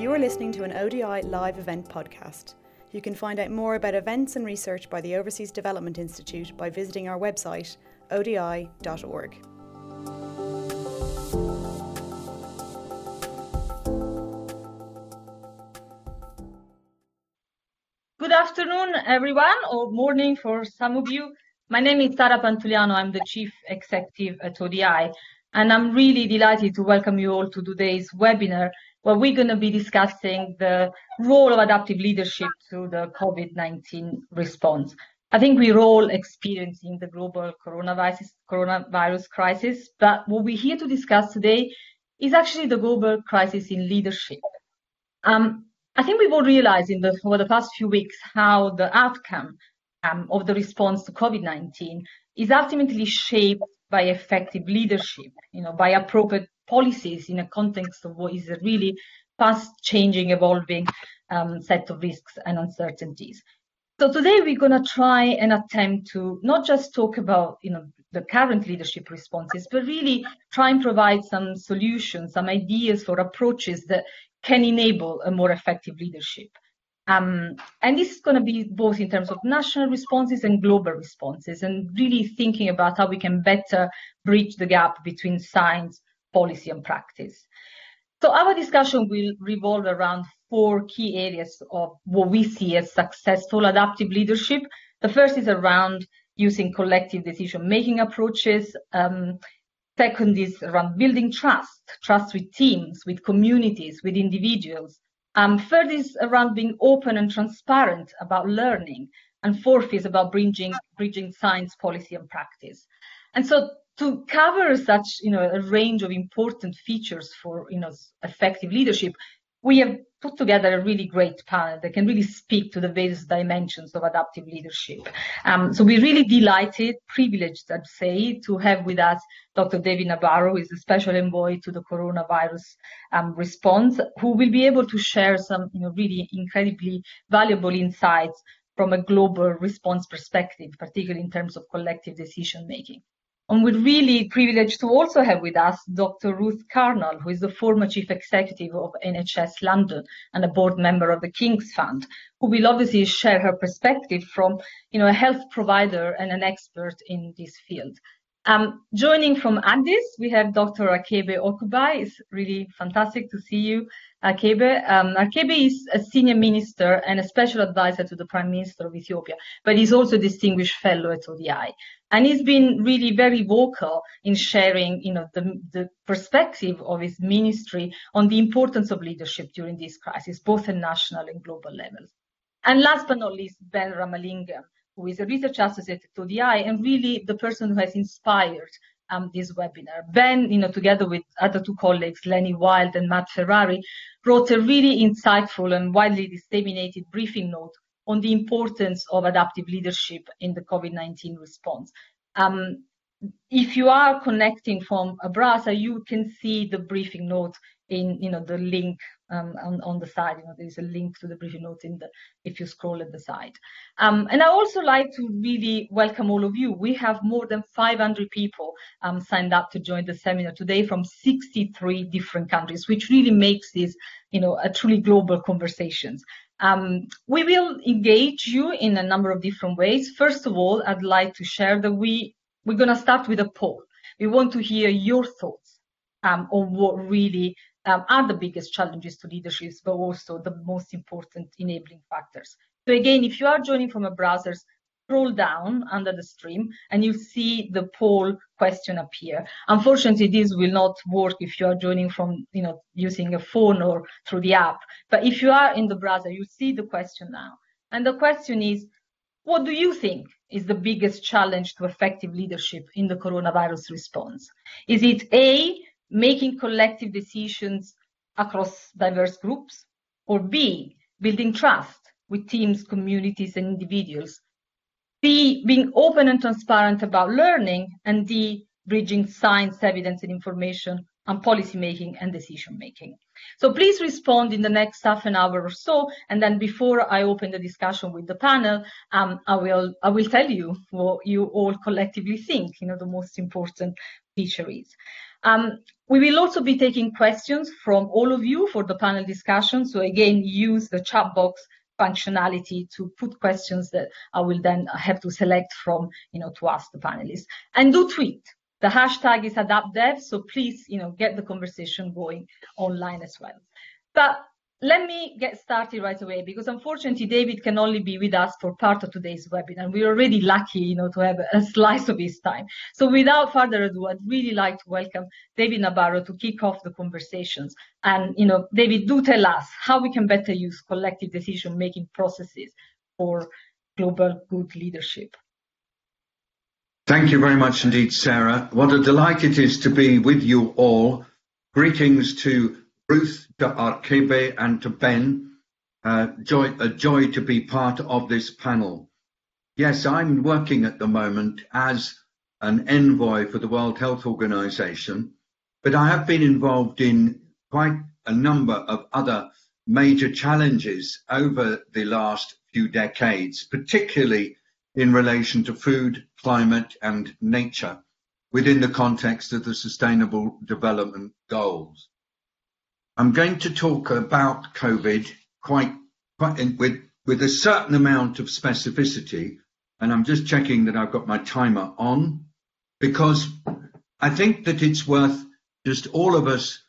You are listening to an ODI live event podcast. You can find out more about events and research by the Overseas Development Institute by visiting our website, odi.org. Good afternoon, everyone, or morning for some of you. My name is Sara Pantuliano. I'm the Chief Executive at ODI, and I'm really delighted to welcome you all to today's webinar, where we're going to be discussing the role of adaptive leadership to the COVID-19 response. I think we're all experiencing the global coronavirus, coronavirus crisis, but what we're here to discuss today is actually the global crisis in leadership. Um, I think we've all realized in the, over the past few weeks how the outcome um, of the response to COVID-19 is ultimately shaped by effective leadership, you know, by appropriate policies in a context of what is a really fast-changing, evolving um, set of risks and uncertainties. So today we're going to try and attempt to not just talk about, you know, the current leadership responses, but really try and provide some solutions, some ideas for approaches that can enable a more effective leadership. Um, and this is going to be both in terms of national responses and global responses, and really thinking about how we can better bridge the gap between science, policy, and practice. So our discussion will revolve around four key areas of what we see as successful adaptive leadership. The first is around using collective decision-making approaches. Um, Second is around building trust, trust with teams, with communities, with individuals. Um, third is around being open and transparent about learning. And fourth is about bridging, bridging science, policy, and practice. And so to cover such, you know, a range of important features for, you know, effective leadership, we have put together a really great panel that can really speak to the various dimensions of adaptive leadership. Um, so we're really delighted, privileged, I'd say, to have with us Dr. David Nabarro, who is a special envoy to the coronavirus um, response, who will be able to share some, you know, really incredibly valuable insights from a global response perspective, particularly in terms of collective decision making. And we're really privileged to also have with us Dr. Ruth Carnall, who is the former chief executive of NHS London and a board member of the King's Fund, who will obviously share her perspective from you know, a health provider and an expert in this field. Um, joining from Addis, we have Dr. Arkebe Oqubay. It's really fantastic to see you, Arkebe. Um, Arkebe is a senior minister and a special advisor to the Prime Minister of Ethiopia, but he's also a distinguished fellow at ODI. And he's been really very vocal in sharing, you know, the, the perspective of his ministry on the importance of leadership during this crisis, both at national and global levels. And last but not least, Ben Ramalingam who is a research associate at ODI and really the person who has inspired um, this webinar. Ben, you know, together with other two colleagues, Leni Wild and Matt Ferrari, wrote a really insightful and widely disseminated briefing note on the importance of adaptive leadership in the COVID-19 response. Um, if you are connecting from Abrasa, you can see the briefing note in you know the link um, on, on the side. You know, there's a link to the briefing notes in the if you scroll at the side. Um, and I also like to really welcome all of you. We have more than 500 people um, signed up to join the seminar today from 63 different countries, which really makes this you know a truly global conversations. Um, we will engage you in a number of different ways. First of all, I'd like to share that we we're going to start with a poll. We want to hear your thoughts um, on what really um, are the biggest challenges to leaderships, but also the most important enabling factors. So again, if you are joining from a browser, scroll down under the stream and you see the poll question appear. Unfortunately, this will not work if you are joining from, you know, using a phone or through the app. But if you are in the browser, you see the question now. And the question is, what do you think is the biggest challenge to effective leadership in the coronavirus response? Is it A, making collective decisions across diverse groups, or B, building trust with teams, communities, and individuals, C, being open and transparent about learning, and D, bridging science, evidence, and information and policy making and decision making. So please respond in the next half an hour or so, and then before I open the discussion with the panel, um, I will I will tell you what you all collectively think. You know, the most important feature is. Um, we will also be taking questions from all of you for the panel discussion. So again, use the chat box functionality to put questions that I will then have to select from, you know, to ask the panelists. And do tweet. The hashtag is AdaptDev, so please, you know, get the conversation going online as well. But let me get started right away because unfortunately David can only be with us for part of today's webinar. We're already lucky, you know, to have a slice of his time. So without further ado, I'd really like to welcome David Nabarro to kick off the conversations. And, you know, David, do tell us how we can better use collective decision-making processes for global good leadership. Thank you very much indeed, Sarah. What a delight it is to be with you all. Greetings to Ruth, to Arkebe, and to Ben. Uh, joy, a joy to be part of this panel. Yes, I'm working at the moment as an envoy for the World Health Organization, but I have been involved in quite a number of other major challenges over the last few decades, particularly in relation to food, climate, and nature within the context of the Sustainable Development Goals. I'm going to talk about COVID quite, quite in, with, with a certain amount of specificity, and I'm just checking that I've got my timer on, because I think that it's worth just all of us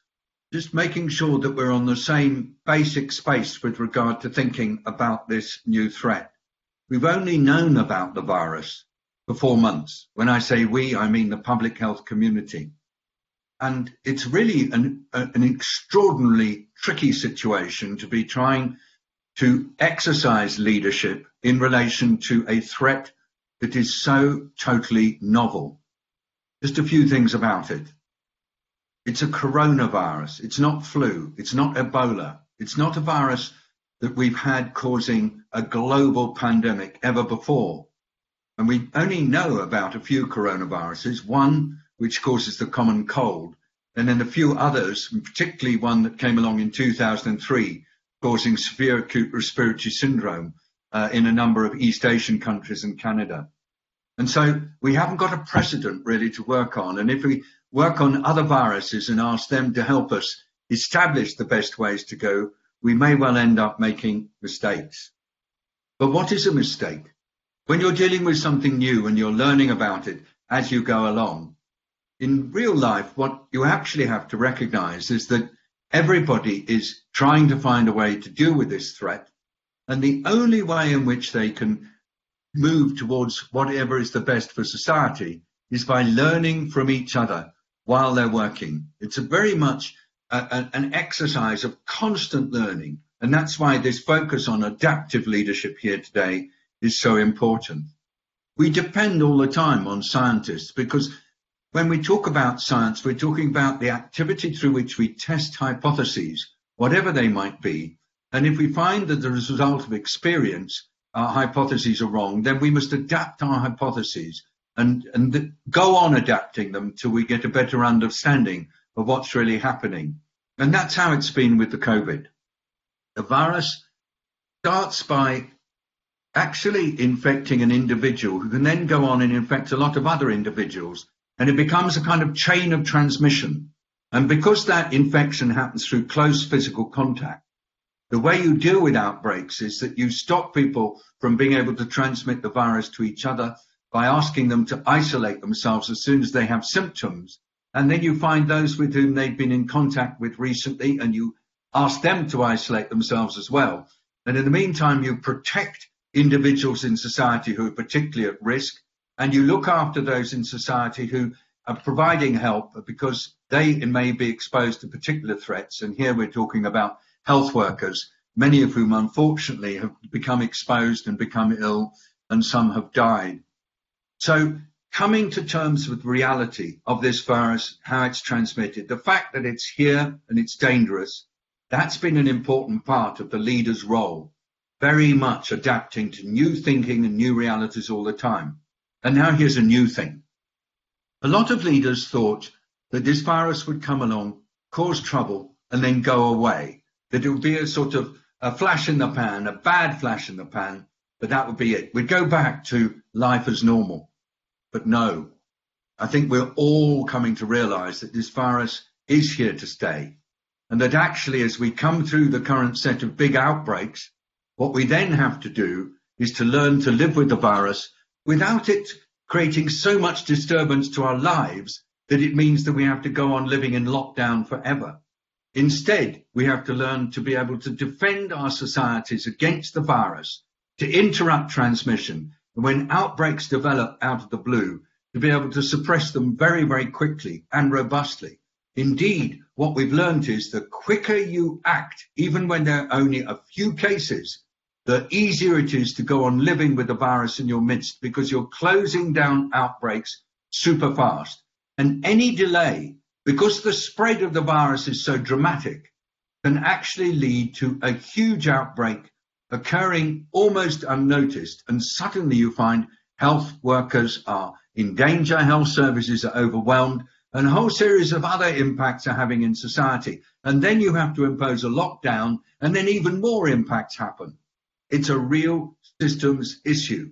just making sure that we're on the same basic space with regard to thinking about this new threat. We've only known about the virus for four months. When I say we, I mean the public health community. And it's really an, an extraordinarily tricky situation to be trying to exercise leadership in relation to a threat that is so totally novel. Just a few things about it. It's a coronavirus. It's not flu. It's not Ebola. It's not a virus that we've had causing a global pandemic ever before. And we only know about a few coronaviruses. One which causes the common cold, and then a few others, particularly one that came along in 2003, causing severe acute respiratory syndrome uh, in a number of East Asian countries and Canada. And so we haven't got a precedent really to work on. And if we work on other viruses and ask them to help us establish the best ways to go, we may well end up making mistakes. But what is a mistake? When you're dealing with something new and you're learning about it as you go along, in real life, what you actually have to recognize is that everybody is trying to find a way to deal with this threat. And the only way in which they can move towards whatever is the best for society is by learning from each other while they're working. It's a very much a, a, an exercise of constant learning. And that's why this focus on adaptive leadership here today is so important. We depend all the time on scientists because when we talk about science, we're talking about the activity through which we test hypotheses, whatever they might be. And if we find that the result of experience, our hypotheses are wrong, then we must adapt our hypotheses and, and go on adapting them till we get a better understanding of what's really happening. And that's how it's been with the COVID. The virus starts by actually infecting an individual who can then go on and infect a lot of other individuals and it becomes a kind of chain of transmission. And because that infection happens through close physical contact, the way you deal with outbreaks is that you stop people from being able to transmit the virus to each other by asking them to isolate themselves as soon as they have symptoms. And then you find those with whom they've been in contact with recently and you ask them to isolate themselves as well. And in the meantime, you protect individuals in society who are particularly at risk and you look after those in society who are providing help because they may be exposed to particular threats. And here we're talking about health workers, many of whom unfortunately have become exposed and become ill, and some have died. So coming to terms with the reality of this virus, how it's transmitted, the fact that it's here and it's dangerous, that's been an important part of the leader's role, very much adapting to new thinking and new realities all the time. And now here's a new thing. A lot of leaders thought that this virus would come along, cause trouble, and then go away. That it would be a sort of a flash in the pan, a bad flash in the pan, but that would be it. We'd go back to life as normal. But no, I think we're all coming to realize that this virus is here to stay. And that actually, as we come through the current set of big outbreaks, what we then have to do is to learn to live with the virus without it creating so much disturbance to our lives that it means that we have to go on living in lockdown forever. Instead, we have to learn to be able to defend our societies against the virus, to interrupt transmission, and when outbreaks develop out of the blue, to be able to suppress them very, very quickly and robustly. Indeed, what we've learned is the quicker you act, even when there are only a few cases, the easier it is to go on living with the virus in your midst because you're closing down outbreaks super fast. And any delay because the spread of the virus is so dramatic, can actually lead to a huge outbreak occurring almost unnoticed. And suddenly you find health workers are in danger, health services are overwhelmed, and a whole series of other impacts are having in society. And then you have to impose a lockdown, and then even more impacts happen. It's a real systems issue.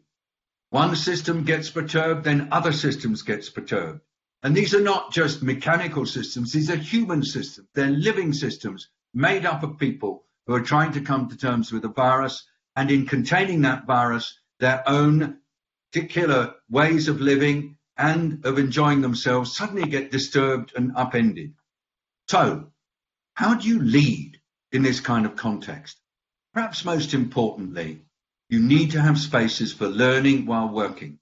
One system gets perturbed, then other systems gets perturbed. And these are not just mechanical systems, these are human systems. They're living systems made up of people who are trying to come to terms with the virus and in containing that virus, their own particular ways of living and of enjoying themselves suddenly get disturbed and upended. So, how do you lead in this kind of context? Perhaps most importantly, you need to have spaces for learning while working.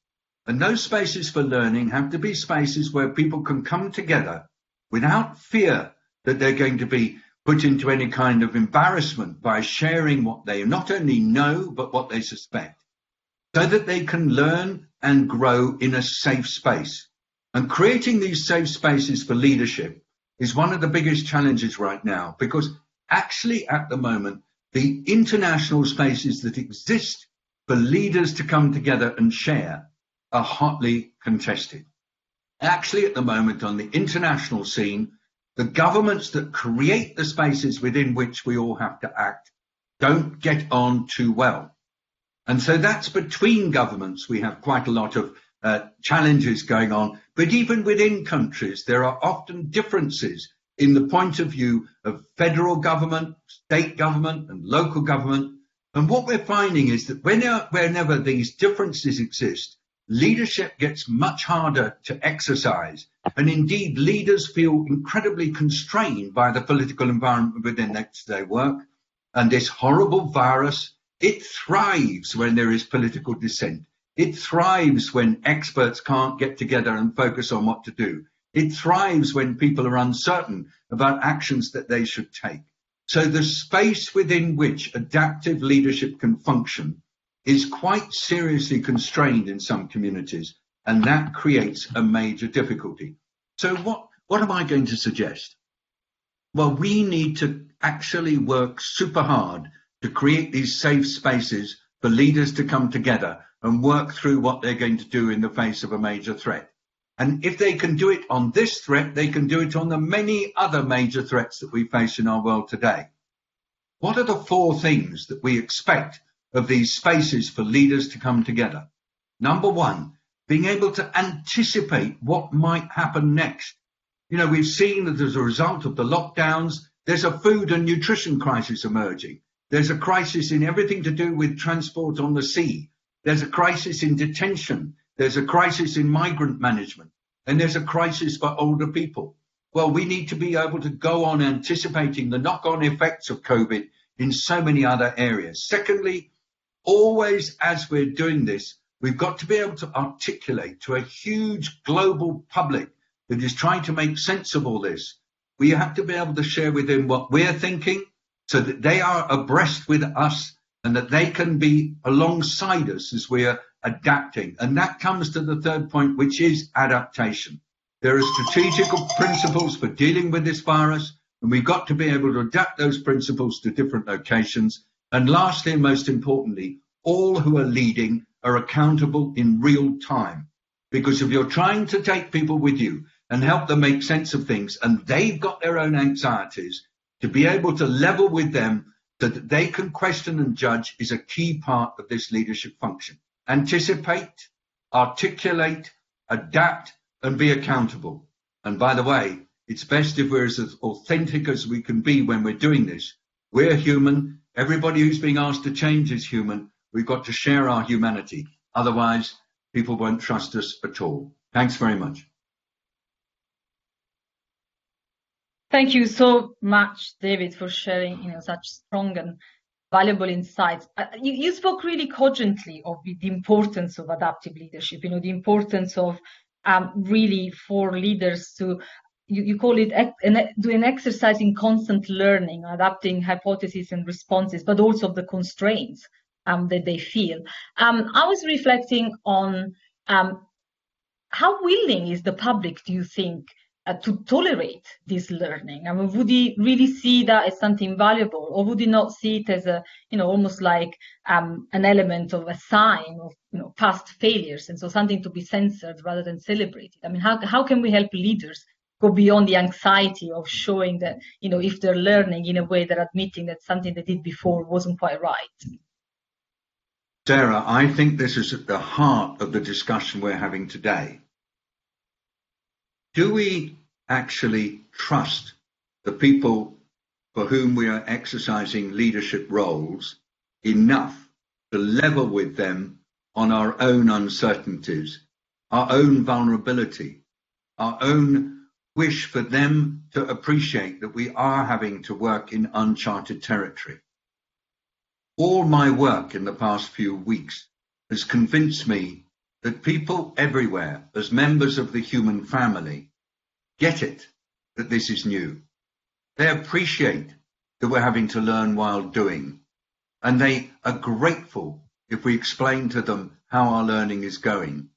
And those spaces for learning have to be spaces where people can come together without fear that they're going to be put into any kind of embarrassment by sharing what they not only know, but what they suspect, so that they can learn and grow in a safe space. And creating these safe spaces for leadership is one of the biggest challenges right now, because actually at the moment, the international spaces that exist for leaders to come together and share are hotly contested. Actually, at the moment on the international scene, the governments that create the spaces within which we all have to act don't get on too well. And so that's between governments. We have quite a lot of uh, challenges going on. But even within countries, there are often differences in the point of view of federal government, state government, and local government. And what we're finding is that whenever, uh, whenever these differences exist, leadership gets much harder to exercise. And indeed, leaders feel incredibly constrained by the political environment within which they work. And this horrible virus, it thrives when there is political dissent. It thrives when experts can't get together and focus on what to do. It thrives when people are uncertain about actions that they should take. So the space within which adaptive leadership can function is quite seriously constrained in some communities, and that creates a major difficulty. So what, what am I going to suggest? Well, we need to actually work super hard to create these safe spaces for leaders to come together and work through what they're going to do in the face of a major threat. And if they can do it on this threat, they can do it on the many other major threats that we face in our world today. What are the four things that we expect of these spaces for leaders to come together. Number one, being able to anticipate what might happen next. You know, we've seen that as a result of the lockdowns, there's a food and nutrition crisis emerging. There's a crisis in everything to do with transport on the sea. There's a crisis in detention. There's a crisis in migrant management. And there's a crisis for older people. Well, we need to be able to go on anticipating the knock on effects of COVID in so many other areas. Secondly, always as we're doing this, we've got to be able to articulate to a huge global public that is trying to make sense of all this. We have to be able to share with them what we're thinking so that they are abreast with us and that they can be alongside us as we're adapting. And that comes to the third point, which is adaptation. There are strategic principles for dealing with this virus, and we've got to be able to adapt those principles to different locations and lastly, and most importantly, all who are leading are accountable in real time. Because if you're trying to take people with you and help them make sense of things. And they've got their own anxieties to be able to level with them so that they can question and judge is a key part of this leadership function. Anticipate, articulate, adapt, and be accountable. And by the way, it's best if we're as authentic as we can be when we're doing this. We're human. Everybody who's being asked to change is human. We've got to share our humanity. Otherwise, people won't trust us at all. Thanks very much. Thank you so much, David, for sharing you know, such strong and valuable insights. Uh, you, you, spoke really cogently of the importance of adaptive leadership, you know, the importance of um, really for leaders to, you, you call it an, do an exercise in constant learning, adapting hypotheses and responses, but also the constraints um, that they feel. Um, I was reflecting on um, how willing is the public, do you think, uh, to tolerate this learning? I mean, would he really see that as something valuable, or would he not see it as a, you know, almost like um, an element of a sign of, you know, past failures, and so something to be censored rather than celebrated? I mean, how how can we help leaders go beyond the anxiety of showing that, you know, if they're learning in a way they're admitting that something they did before wasn't quite right? Sarah, I think this is at the heart of the discussion we're having today do we actually trust the people for whom we are exercising leadership roles enough to level with them on our own uncertainties, our own vulnerability, our own wish for them to appreciate that we are having to work in uncharted territory. All my work in the past few weeks has convinced me that people everywhere, as members of the human family, get it that this is new. They appreciate that we're having to learn while doing, and they are grateful if we explain to them how our learning is going.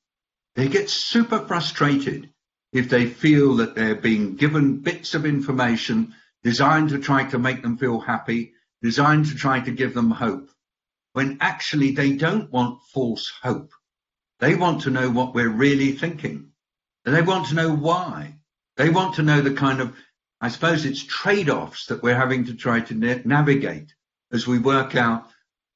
They get super frustrated if they feel that they're being given bits of information designed to try to make them feel happy, designed to try to give them hope, when actually they don't want false hope. They want to know what we're really thinking. And they want to know why. They want to know the kind of, I suppose it's trade offs that we're having to try to na- navigate as we work out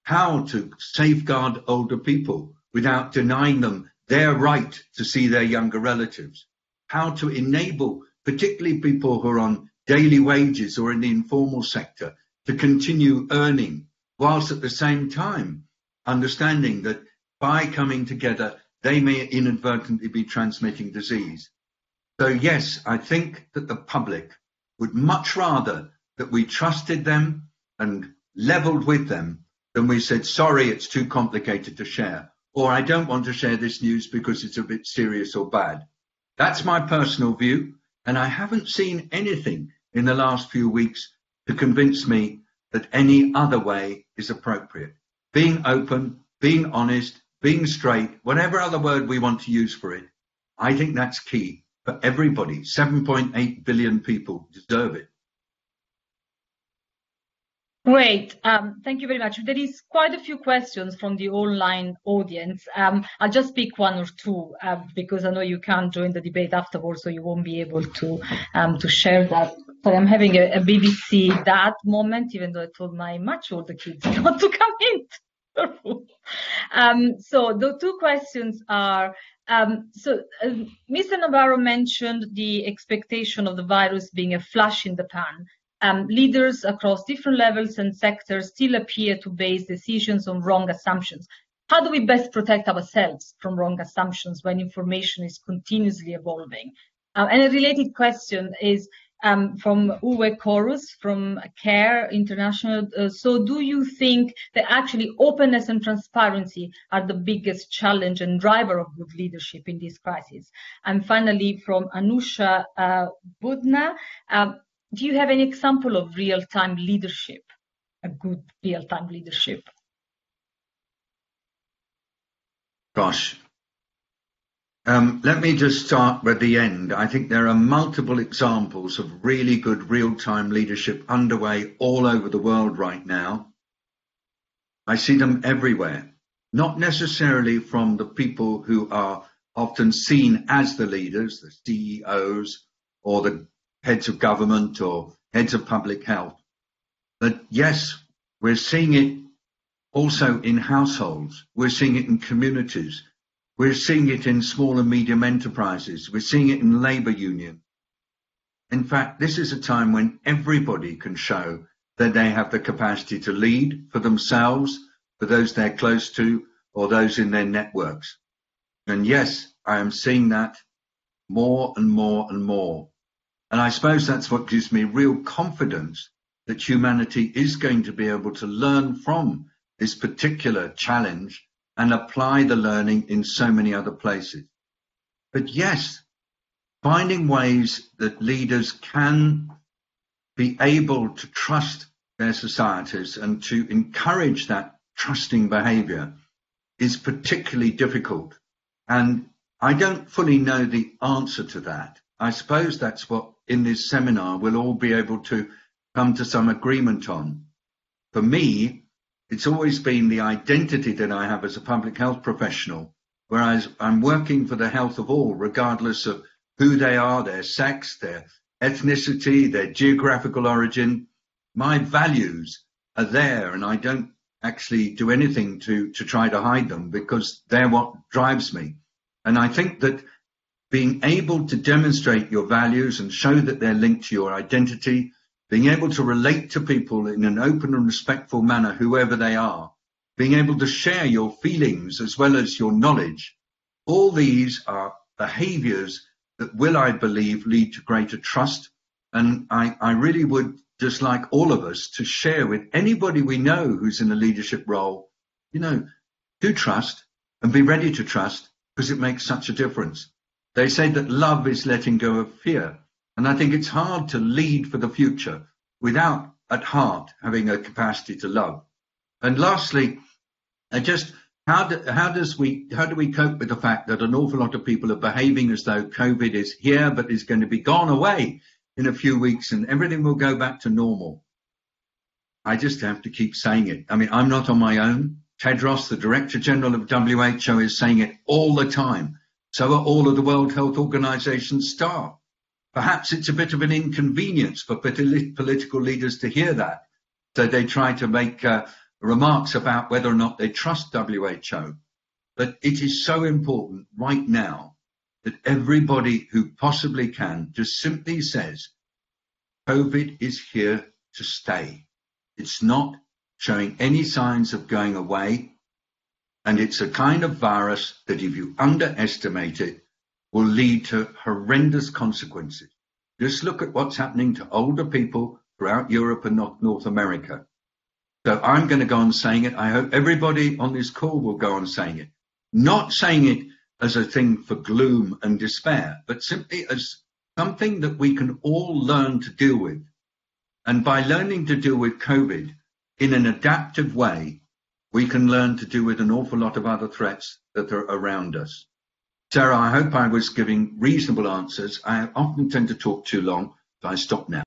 how to safeguard older people without denying them their right to see their younger relatives, how to enable particularly people who are on daily wages or in the informal sector to continue earning whilst at the same time understanding that by coming together they may inadvertently be transmitting disease. So yes, I think that the public would much rather that we trusted them and leveled with them than we said, sorry, it's too complicated to share, or I don't want to share this news because it's a bit serious or bad. That's my personal view, and I haven't seen anything in the last few weeks to convince me that any other way is appropriate. Being open, being honest, being straight, whatever other word we want to use for it, I think that's key for everybody. 7.8 billion people deserve it. Great. Um, thank you very much. There is quite a few questions from the online audience. Um, I'll just pick one or two uh, because I know you can't join the debate afterwards, so you won't be able to um, to share that. But I'm having a, a, BBC that moment, even though I told my much older kids not to come in. um, so the two questions are um, so uh, Mr. Nabarro mentioned the expectation of the virus being a flash in the pan. Um, leaders across different levels and sectors still appear to base decisions on wrong assumptions. How do we best protect ourselves from wrong assumptions when information is continuously evolving? Uh, and a related question is, um, from Uwe Korus from CARE International. Uh, so do you think that actually openness and transparency are the biggest challenge and driver of good leadership in this crisis? And finally, from Anusha uh, Budna, um, do you have any example of real-time leadership, a good real-time leadership? Gosh, um, let me just start with the end. I think there are multiple examples of really good real-time leadership underway all over the world right now. I see them everywhere, not necessarily from the people who are often seen as the leaders, the CEOs or the heads of government or heads of public health. But yes, we're seeing it also in households. We're seeing it in communities. We're seeing it in small and medium enterprises. We're seeing it in labour unions. In fact, this is a time when everybody can show that they have the capacity to lead for themselves, for those they're close to, or those in their networks. And yes, I am seeing that more and more and more. And I suppose that's what gives me real confidence that humanity is going to be able to learn from this particular challenge and apply the learning in so many other places. But yes, finding ways that leaders can be able to trust their societies and to encourage that trusting behavior is particularly difficult. And I don't fully know the answer to that. I suppose that's what in this seminar we'll all be able to come to some agreement on. For me, it's always been the identity that I have as a public health professional, whereas I'm working for the health of all, regardless of who they are, their sex, their ethnicity, their geographical origin. My values are there and I don't actually do anything to, to try to hide them because they're what drives me. And I think that being able to demonstrate your values and show that they're linked to your identity, being able to relate to people in an open and respectful manner, whoever they are, being able to share your feelings as well as your knowledge, all these are behaviors that will, I believe, lead to greater trust. And I, I really would just like all of us to share with anybody we know who's in a leadership role, you know, do trust and be ready to trust because it makes such a difference. They say that love is letting go of fear. And I think it's hard to lead for the future without at heart having a capacity to love. And lastly, just how do, how does we how do we cope with the fact that an awful lot of people are behaving as though COVID is here but is going to be gone away in a few weeks and everything will go back to normal? I just have to keep saying it. I mean, I'm not on my own. Tedros, the Director General of WHO, is saying it all the time. So are all of the World Health Organization staff. Perhaps it's a bit of an inconvenience for political leaders to hear that. So they try to make uh, remarks about whether or not they trust WHO. But it is so important right now that everybody who possibly can just simply says, COVID is here to stay. It's not showing any signs of going away. And it's a kind of virus that if you underestimate it, will lead to horrendous consequences. Just look at what's happening to older people throughout Europe and North America. So I'm going to go on saying it. I hope everybody on this call will go on saying it. Not saying it as a thing for gloom and despair, but simply as something that we can all learn to deal with. And by learning to deal with COVID in an adaptive way, we can learn to deal with an awful lot of other threats that are around us. Sarah, I hope I was giving reasonable answers. I often tend to talk too long, so I stop now.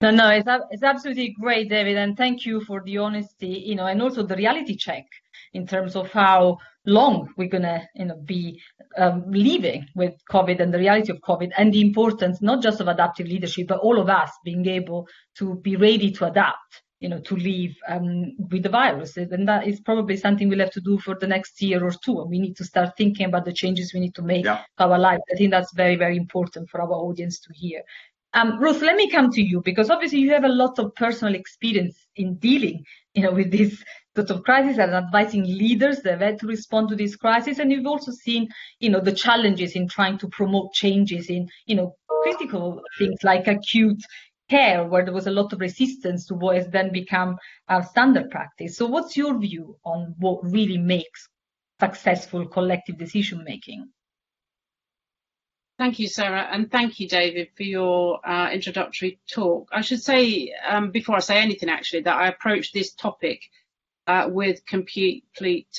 No, no, it's, it's absolutely great, David, and thank you for the honesty, you know, and also the reality check in terms of how long we're gonna, you know, be um, living with COVID and the reality of COVID, and the importance not just of adaptive leadership, but all of us being able to be ready to adapt you know, to live um, with the virus. And that is probably something we'll have to do for the next year or two. And we need to start thinking about the changes we need to make yeah. to our life. I think that's very, very important for our audience to hear. Um, Ruth, let me come to you because obviously you have a lot of personal experience in dealing, you know, with this sort of crisis and advising leaders that have had to respond to this crisis. And you've also seen, you know, the challenges in trying to promote changes in, you know, critical things like acute care where there was a lot of resistance to what has then become a standard practice. So what's your view on what really makes successful collective decision making? Thank you, Sarah, and thank you, David, for your uh, introductory talk. I should say, um, before I say anything, actually, that I approach this topic uh, with complete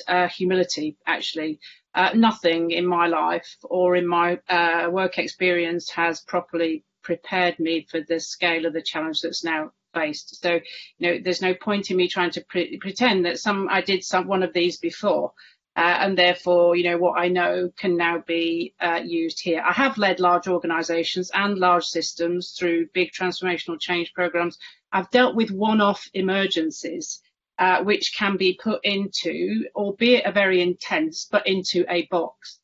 uh, humility, actually. Uh, nothing in my life or in my uh, work experience has properly prepared me for the scale of the challenge that's now faced. So, you know, there's no point in me trying to pre- pretend that some I did some one of these before. Uh, and therefore, you know, what I know can now be uh, used here. I have led large organisations and large systems through big transformational change programs. I've dealt with one-off emergencies, uh, which can be put into, albeit a very intense, but into a box.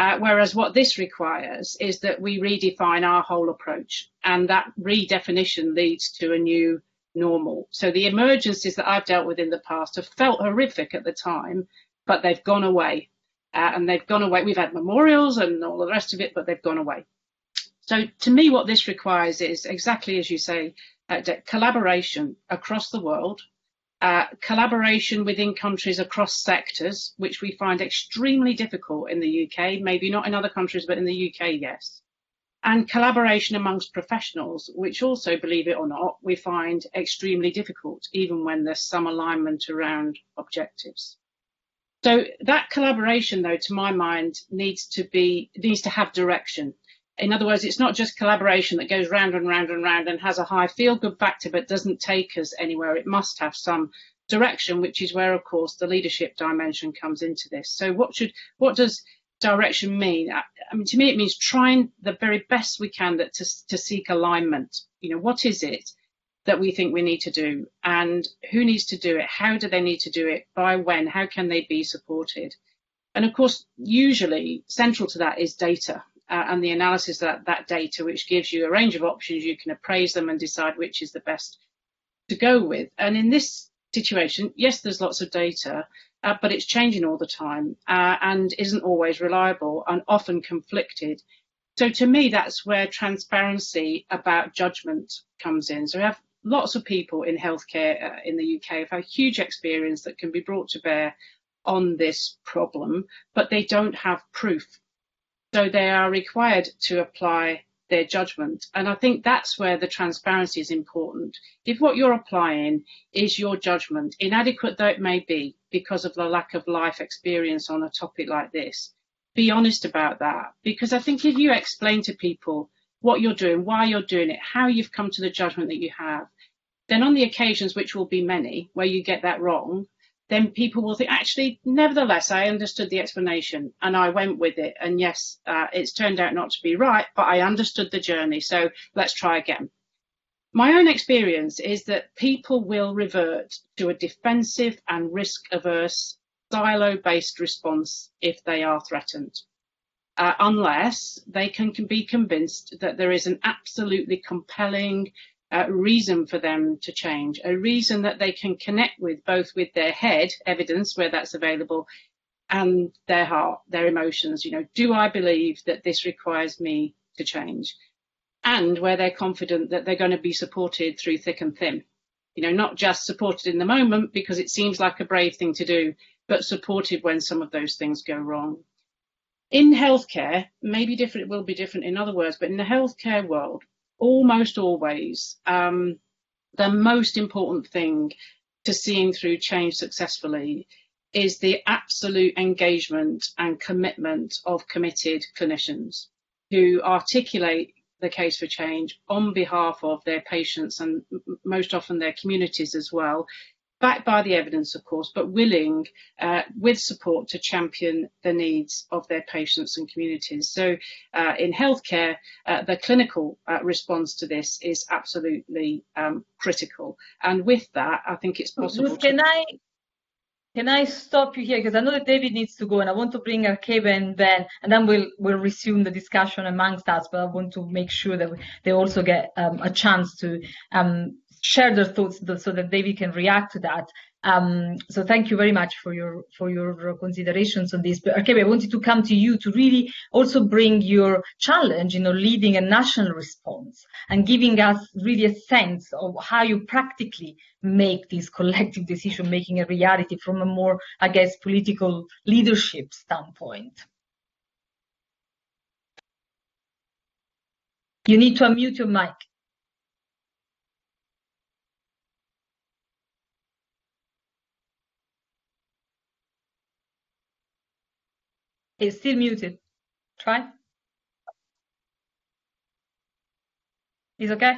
Uh, whereas what this requires is that we redefine our whole approach, and that redefinition leads to a new normal. So the emergencies that I've dealt with in the past have felt horrific at the time, but they've gone away. Uh, and they've gone away. We've had memorials and all the rest of it, but they've gone away. So to me, what this requires is exactly as you say, uh, collaboration across the world, uh, collaboration within countries across sectors, which we find extremely difficult in the UK, maybe not in other countries, but in the UK, yes. And collaboration amongst professionals, which also, believe it or not, we find extremely difficult, even when there's some alignment around objectives. So that collaboration, though, to my mind, needs to be needs to have direction. In other words, it's not just collaboration that goes round and round and round and has a high feel good factor but doesn't take us anywhere. It must have some direction, which is where, of course, the leadership dimension comes into this. So, what should what does direction mean? I mean, to me, it means trying the very best we can that to, to seek alignment. You know, what is it? that we think we need to do and who needs to do it how do they need to do it by when how can they be supported and of course usually central to that is data uh, and the analysis of that, that data which gives you a range of options you can appraise them and decide which is the best to go with and in this situation yes there's lots of data uh, but it's changing all the time uh, and isn't always reliable and often conflicted so to me, that's where transparency about judgment comes in. So we have lots of people in healthcare uh, in the UK who have huge experience that can be brought to bear on this problem, but they don't have proof. So they are required to apply their judgment. And I think that's where the transparency is important. If what you're applying is your judgment, inadequate though it may be because of the lack of life experience on a topic like this, be honest about that. Because I think if you explain to people what you're doing, why you're doing it, how you've come to the judgment that you have. Then on the occasions, which will be many, where you get that wrong, then people will think, actually, nevertheless, I understood the explanation and I went with it. And yes, uh, it's turned out not to be right, but I understood the journey. So let's try again. My own experience is that people will revert to a defensive and risk averse silo based response if they are threatened uh, unless they can, can, be convinced that there is an absolutely compelling uh, reason for them to change, a reason that they can connect with both with their head, evidence where that's available, and their heart, their emotions. You know, do I believe that this requires me to change? And where they're confident that they're going to be supported through thick and thin. You know, not just supported in the moment because it seems like a brave thing to do, but supported when some of those things go wrong in healthcare, maybe different, it will be different in other words, but in the healthcare world, almost always, um, the most important thing to seeing through change successfully is the absolute engagement and commitment of committed clinicians who articulate the case for change on behalf of their patients and most often their communities as well backed by the evidence, of course, but willing, uh, with support, to champion the needs of their patients and communities. So, uh, in healthcare, uh, the clinical uh, response to this is absolutely um, critical. And with that, I think it's possible. Can I can I stop you here because I know that David needs to go, and I want to bring Arkebe and Ben, and then we'll we'll resume the discussion amongst us. But I want to make sure that they also get um, a chance to um, share their thoughts so that David can react to that. Um, so thank you very much for your for your considerations on this. But okay, I wanted to come to you to really also bring your challenge, you know, leading a national response and giving us really a sense of how you practically make this collective decision making a reality from a more, I guess, political leadership standpoint. You need to unmute your mic. It's still muted. Try. Is okay?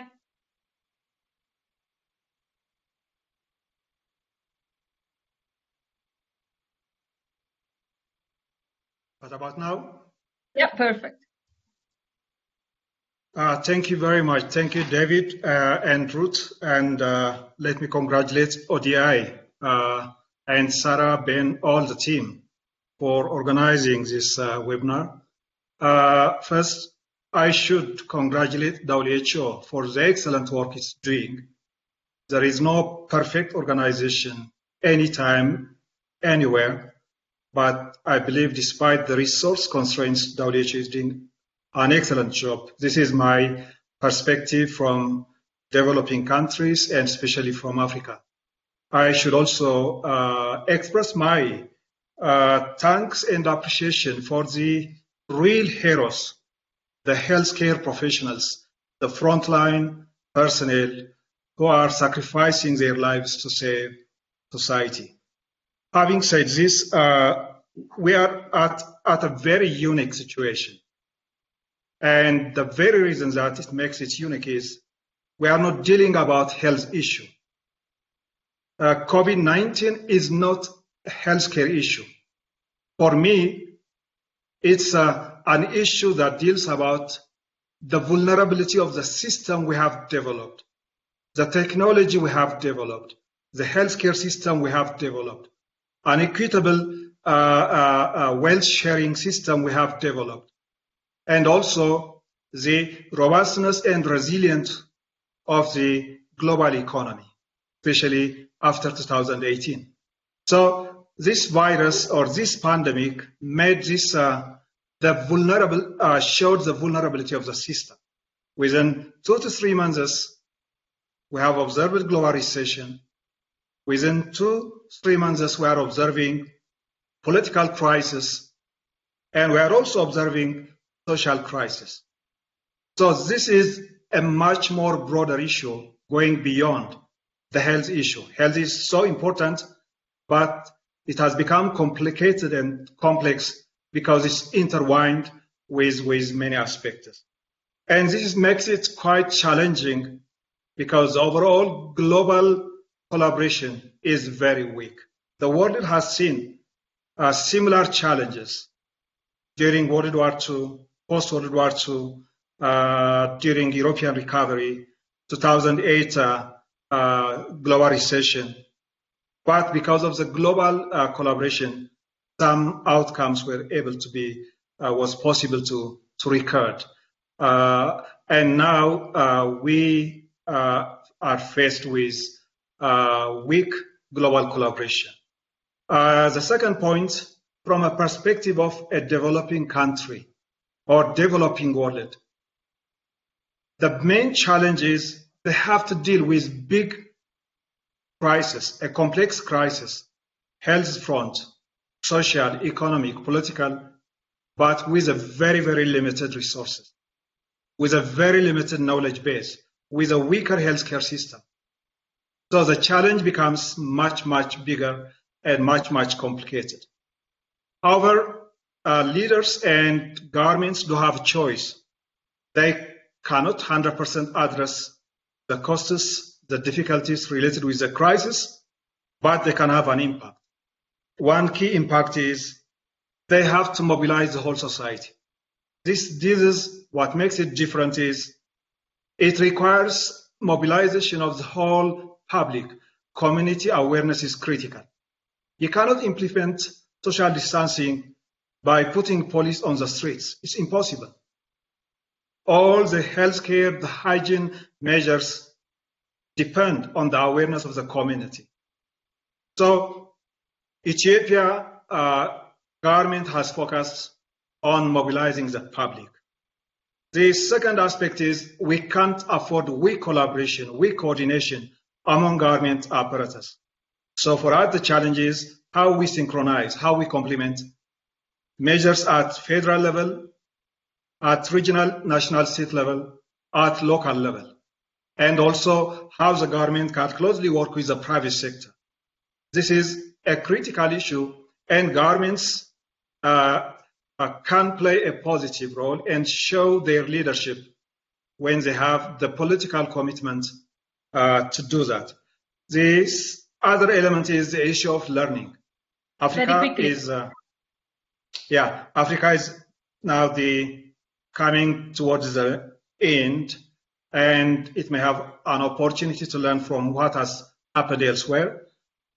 What about now? Yeah, perfect. Uh, thank you very much. Thank you, David uh, and Ruth. And uh, let me congratulate ODI uh, and Sarah, Ben, all the team for organizing this uh, webinar. Uh, first, I should congratulate WHO for the excellent work it's doing. There is no perfect organization anytime, anywhere, but I believe despite the resource constraints, WHO is doing an excellent job. This is my perspective from developing countries and especially from Africa. I should also uh, express my thanks and appreciation for the real heroes, the healthcare professionals, the frontline personnel who are sacrificing their lives to save society. Having said this, uh, we are at, at a very unique situation. And the very reason that it makes it unique is we are not dealing about health issue. Uh, COVID-19 is not healthcare issue. For me, it's uh, an issue that deals about the vulnerability of the system we have developed, the technology we have developed, the healthcare system we have developed, an equitable uh, uh, uh wealth sharing system we have developed, and also the robustness and resilience of the global economy, especially after 2018. So this virus or this pandemic made this uh, the vulnerable uh, showed the vulnerability of the system. Within two to three months, we have observed global recession. Within two, three months, we are observing political crisis, and we are also observing social crisis. So this is a much more broader issue going beyond the health issue. Health is so important, but it has become complicated and complex because it's intertwined with, with many aspects. And this makes it quite challenging because overall global collaboration is very weak. The world has seen uh, similar challenges during World War II, post World War II, uh, during European recovery, 2008 uh, uh, global recession. But because of the global uh, collaboration, some outcomes were able to be uh, was possible to to record. Uh, and now we are faced with weak global collaboration. The second point, from a perspective of a developing country or developing world, the main challenge is they have to deal with big crisis, a complex crisis, health front, social, economic, political, but with a very, very limited resources, with a very limited knowledge base, with a weaker healthcare system. So the challenge becomes much, much bigger and much, much complicated. However, uh, leaders and governments do have a choice. They cannot 100% address the costs, the difficulties related with the crisis, but they can have an impact. One key impact is they have to mobilize the whole society. This, this is what makes it different is it requires mobilization of the whole public. Community awareness is critical. You cannot implement social distancing by putting police on the streets. It's impossible. All the healthcare, the hygiene measures depend on the awareness of the community. So Ethiopia uh, government has focused on mobilizing the public. The second aspect is we can't afford weak collaboration, weak coordination among government apparatus. So for us, the challenge is how we synchronize, how we complement measures at federal level, at regional, national, state level, at local level, and also how the government can closely work with the private sector. This is a critical issue, and governments uh, uh, can play a positive role and show their leadership when they have the political commitment uh, to do that. This other element is the issue of learning. Africa is uh, yeah, Africa is now the coming towards the end, and it may have an opportunity to learn from what has happened elsewhere.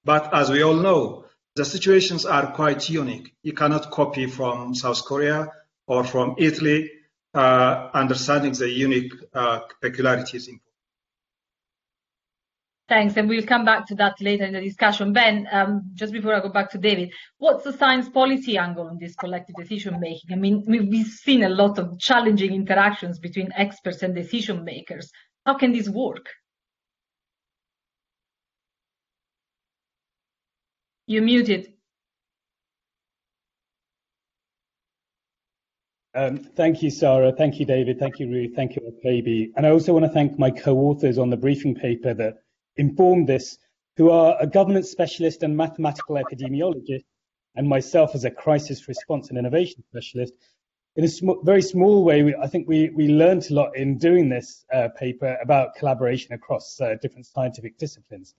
But as we all know, the situations are quite unique. You cannot copy from South Korea or from Italy, uh, understanding the unique uh, peculiarities. Thanks, and we'll come back to that later in the discussion. Ben, um, just before I go back to David, what's the science policy angle on this collective decision making? I mean, we've seen a lot of challenging interactions between experts and decision makers. How can this work? You're muted. Um, thank you, Sarah. Thank you, David. Thank you, Ruth. Thank you, Arkebe. And I also want to thank my co-authors on the briefing paper that informed this, who are a governance specialist and mathematical epidemiologist, and myself as a crisis response and innovation specialist. In a sm very small way, we, I think we, we learned a lot in doing this uh, paper about collaboration across uh, different scientific disciplines.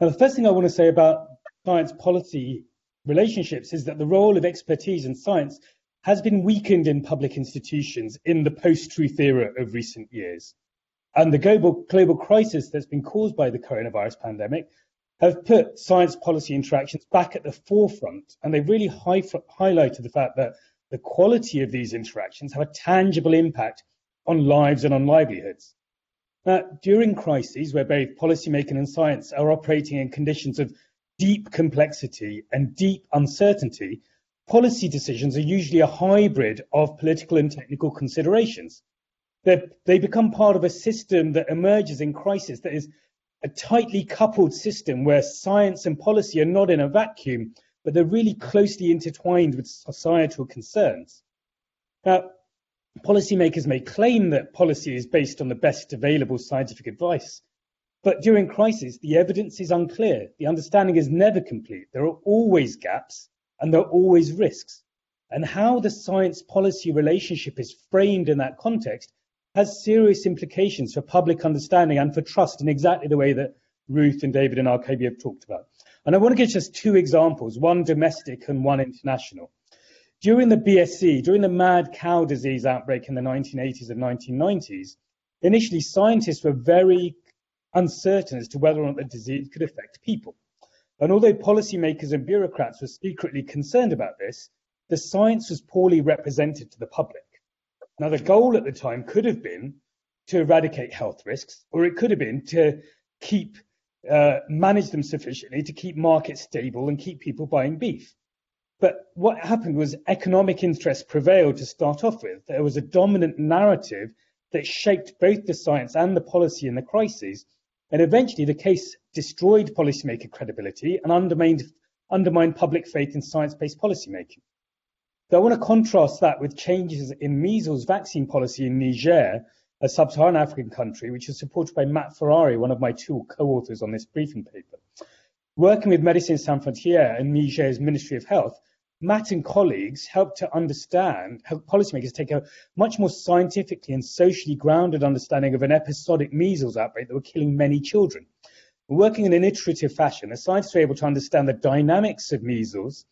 Now, the first thing I want to say about science policy relationships is that the role of expertise in science has been weakened in public institutions in the post-truth era of recent years. And the global, global crisis that's been caused by the coronavirus pandemic have put science policy interactions back at the forefront. And they've really high, highlighted the fact that the quality of these interactions have a tangible impact on lives and on livelihoods. Now, during crises where both policymaking and science are operating in conditions of deep complexity and deep uncertainty, policy decisions are usually a hybrid of political and technical considerations. They become part of a system that emerges in crisis that is a tightly coupled system where science and policy are not in a vacuum, but they're really closely intertwined with societal concerns. Now, policymakers may claim that policy is based on the best available scientific advice, but during crisis, the evidence is unclear. The understanding is never complete. There are always gaps and there are always risks. And how the science policy relationship is framed in that context has serious implications for public understanding and for trust in exactly the way that Ruth and David and Arkebe have talked about. And I want to give just two examples, one domestic and one international. During the BSE, during the mad cow disease outbreak in the 1980s and 1990s, initially scientists were very uncertain as to whether or not the disease could affect people. And although policymakers and bureaucrats were secretly concerned about this, the science was poorly represented to the public. Now, the goal at the time could have been to eradicate health risks, or it could have been to keep uh, manage them sufficiently to keep markets stable and keep people buying beef. But what happened was economic interest prevailed to start off with. There was a dominant narrative that shaped both the science and the policy in the crises and eventually, the case destroyed policymaker credibility and undermined, undermined public faith in science based policymaking. So I want to contrast that with changes in measles vaccine policy in Niger, a sub Saharan African country, which is supported by Matt Ferrari, one of my two co authors on this briefing paper. Working with Médecins Sans Frontières and Niger's Ministry of Health, Matt and colleagues helped to understand, help policymakers take a much more scientifically and socially grounded understanding of an episodic measles outbreak that were killing many children. Working in an iterative fashion, the scientists were able to understand the dynamics of measles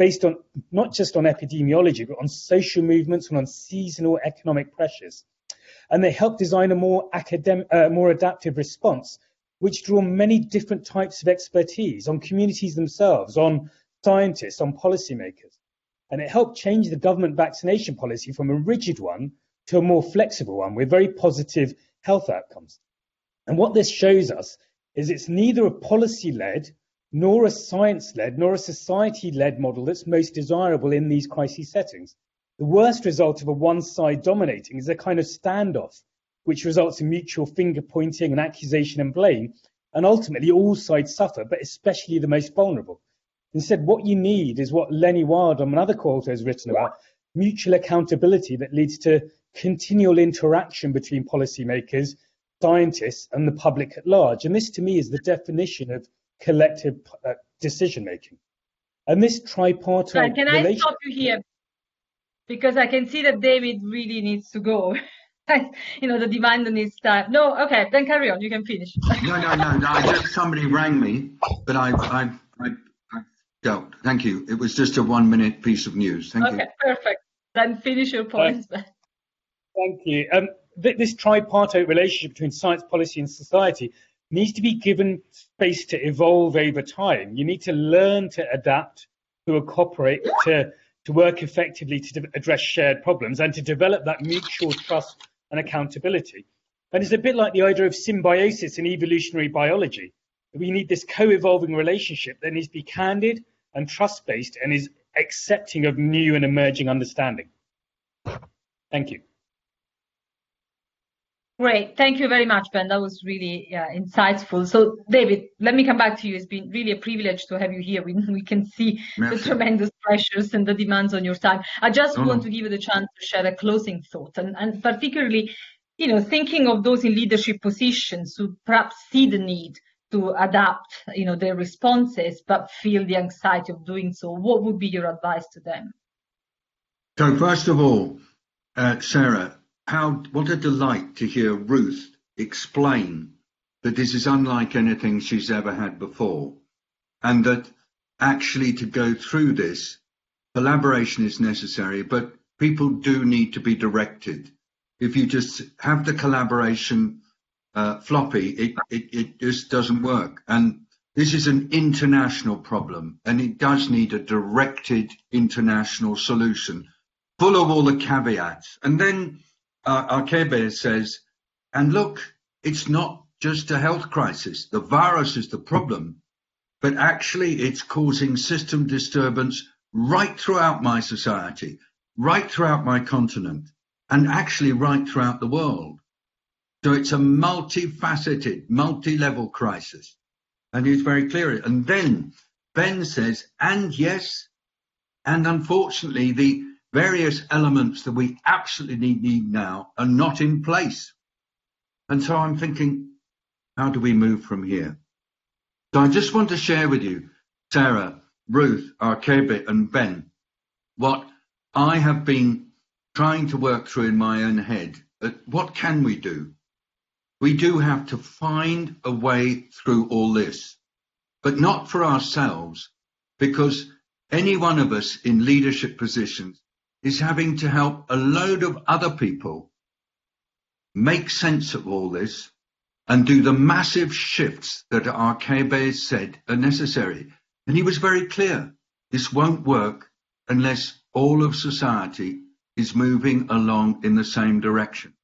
based on not just on epidemiology, but on social movements and on seasonal economic pressures. And they helped design a more academic, uh, more adaptive response, which drew many different types of expertise on communities themselves, on scientists, on policymakers. And it helped change the government vaccination policy from a rigid one to a more flexible one with very positive health outcomes. And what this shows us is it's neither a policy led, nor a science led, nor a society led model that's most desirable in these crisis settings. The worst result of a one side dominating is a kind of standoff, which results in mutual finger pointing and accusation and blame. And ultimately, all sides suffer, but especially the most vulnerable. Instead, what you need is what Leni Wildham, another co-author, has written about, mutual accountability that leads to continual interaction between policymakers, scientists, and the public at large. And this, to me, is the definition of collective uh, decision making. And this tripartite. Right, can I stop you here? Because I can see that David really needs to go. you know, the demand needs his time. No, okay, then carry on. You can finish. no, no, no, no. Just somebody rang me, but I, I, I don't. Thank you. It was just a one minute piece of news. Thank okay, you. Okay, perfect. Then finish your points. Uh, thank you. Um, th- this tripartite relationship between science, policy, and society needs to be given space to evolve over time. You need to learn to adapt, to cooperate, to, to work effectively to address shared problems, and to develop that mutual trust and accountability. And it's a bit like the idea of symbiosis in evolutionary biology. We need this co-evolving relationship that needs to be candid and trust-based and is accepting of new and emerging understanding. Thank you. Great. Thank you very much, Ben. That was really insightful. So, David, let me come back to you. It's been really a privilege to have you here. We, we can see Merci. the tremendous pressures and the demands on your time. I just oh. want to give you the chance to share a closing thought, and, and particularly, you know, thinking of those in leadership positions who perhaps see the need to adapt, you know, their responses, but feel the anxiety of doing so. What would be your advice to them? So, first of all, uh, Sarah, how what a delight to hear Ruth explain that this is unlike anything she's ever had before, and that actually to go through this, collaboration is necessary, but people do need to be directed. If you just have the collaboration uh, floppy, it, it, it just doesn't work. And this is an international problem, and it does need a directed international solution, full of all the caveats. And then uh, Arkebe says, and look, it's not just a health crisis. The virus is the problem, but actually it's causing system disturbance right throughout my society, right throughout my continent, and actually right throughout the world. So it's a multifaceted, multi-level crisis. And he's very clear. And then Ben says, and yes, and unfortunately, the various elements that we absolutely need now are not in place. And so I'm thinking, how do we move from here? So I just want to share with you, Sarah, Ruth, Arkebe, and Ben, what I have been trying to work through in my own head. Uh, what can we do? We do have to find a way through all this, but not for ourselves, because any one of us in leadership positions is having to help a load of other people make sense of all this and do the massive shifts that Arkebe said are necessary. And he was very clear. This won't work unless all of society is moving along in the same direction.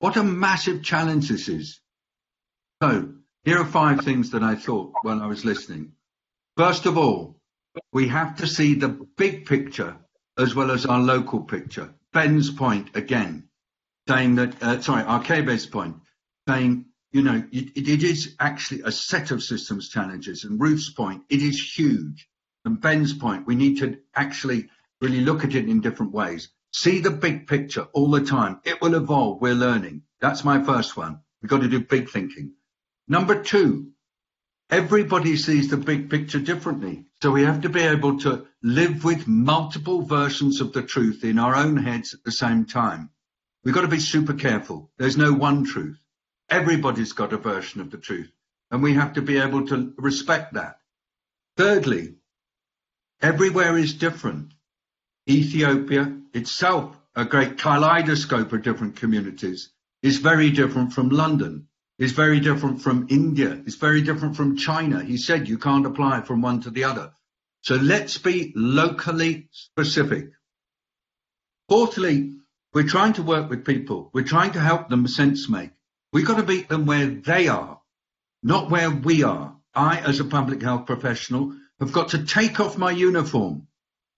What a massive challenge this is. So, here are five things that I thought when I was listening. First of all, we have to see the big picture as well as our local picture. Ben's point again, saying that, uh, sorry, Arkebe's point, saying, you know, it, it is actually a set of systems challenges. And Ruth's point, it is huge. And Ben's point, we need to actually really look at it in different ways. See the big picture all the time. It will evolve. We're learning. That's my first one. We've got to do big thinking. Number two, everybody sees the big picture differently. So we have to be able to live with multiple versions of the truth in our own heads at the same time. We've got to be super careful. There's no one truth. Everybody's got a version of the truth, and we have to be able to respect that. Thirdly, everywhere is different. Ethiopia itself, a great kaleidoscope of different communities, is very different from London is very different from India, is very different from China. He said you can't apply from one to the other. So let's be locally specific. Fourthly, we're trying to work with people. We're trying to help them sense make. We've got to meet them where they are, not where we are. I, as a public health professional, have got to take off my uniform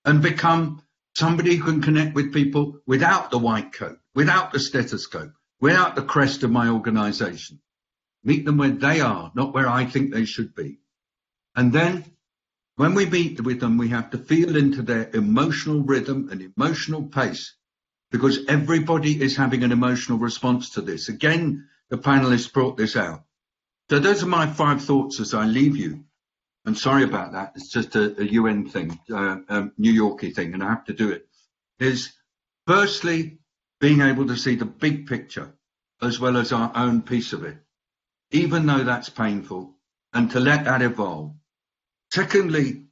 and become somebody who can connect with people without the white coat, without the stethoscope, without the crest of my organization. Meet them where they are, not where I think they should be. And then when we meet with them, we have to feel into their emotional rhythm and emotional pace because everybody is having an emotional response to this. Again, the panelists brought this out. So those are my five thoughts as I leave you. And sorry about that. It's just a, a UN thing, uh, um, New Yorkie thing, and I have to do it. Is firstly being able to see the big picture as well as our own piece of it even though that's painful, and to let that evolve. Secondly,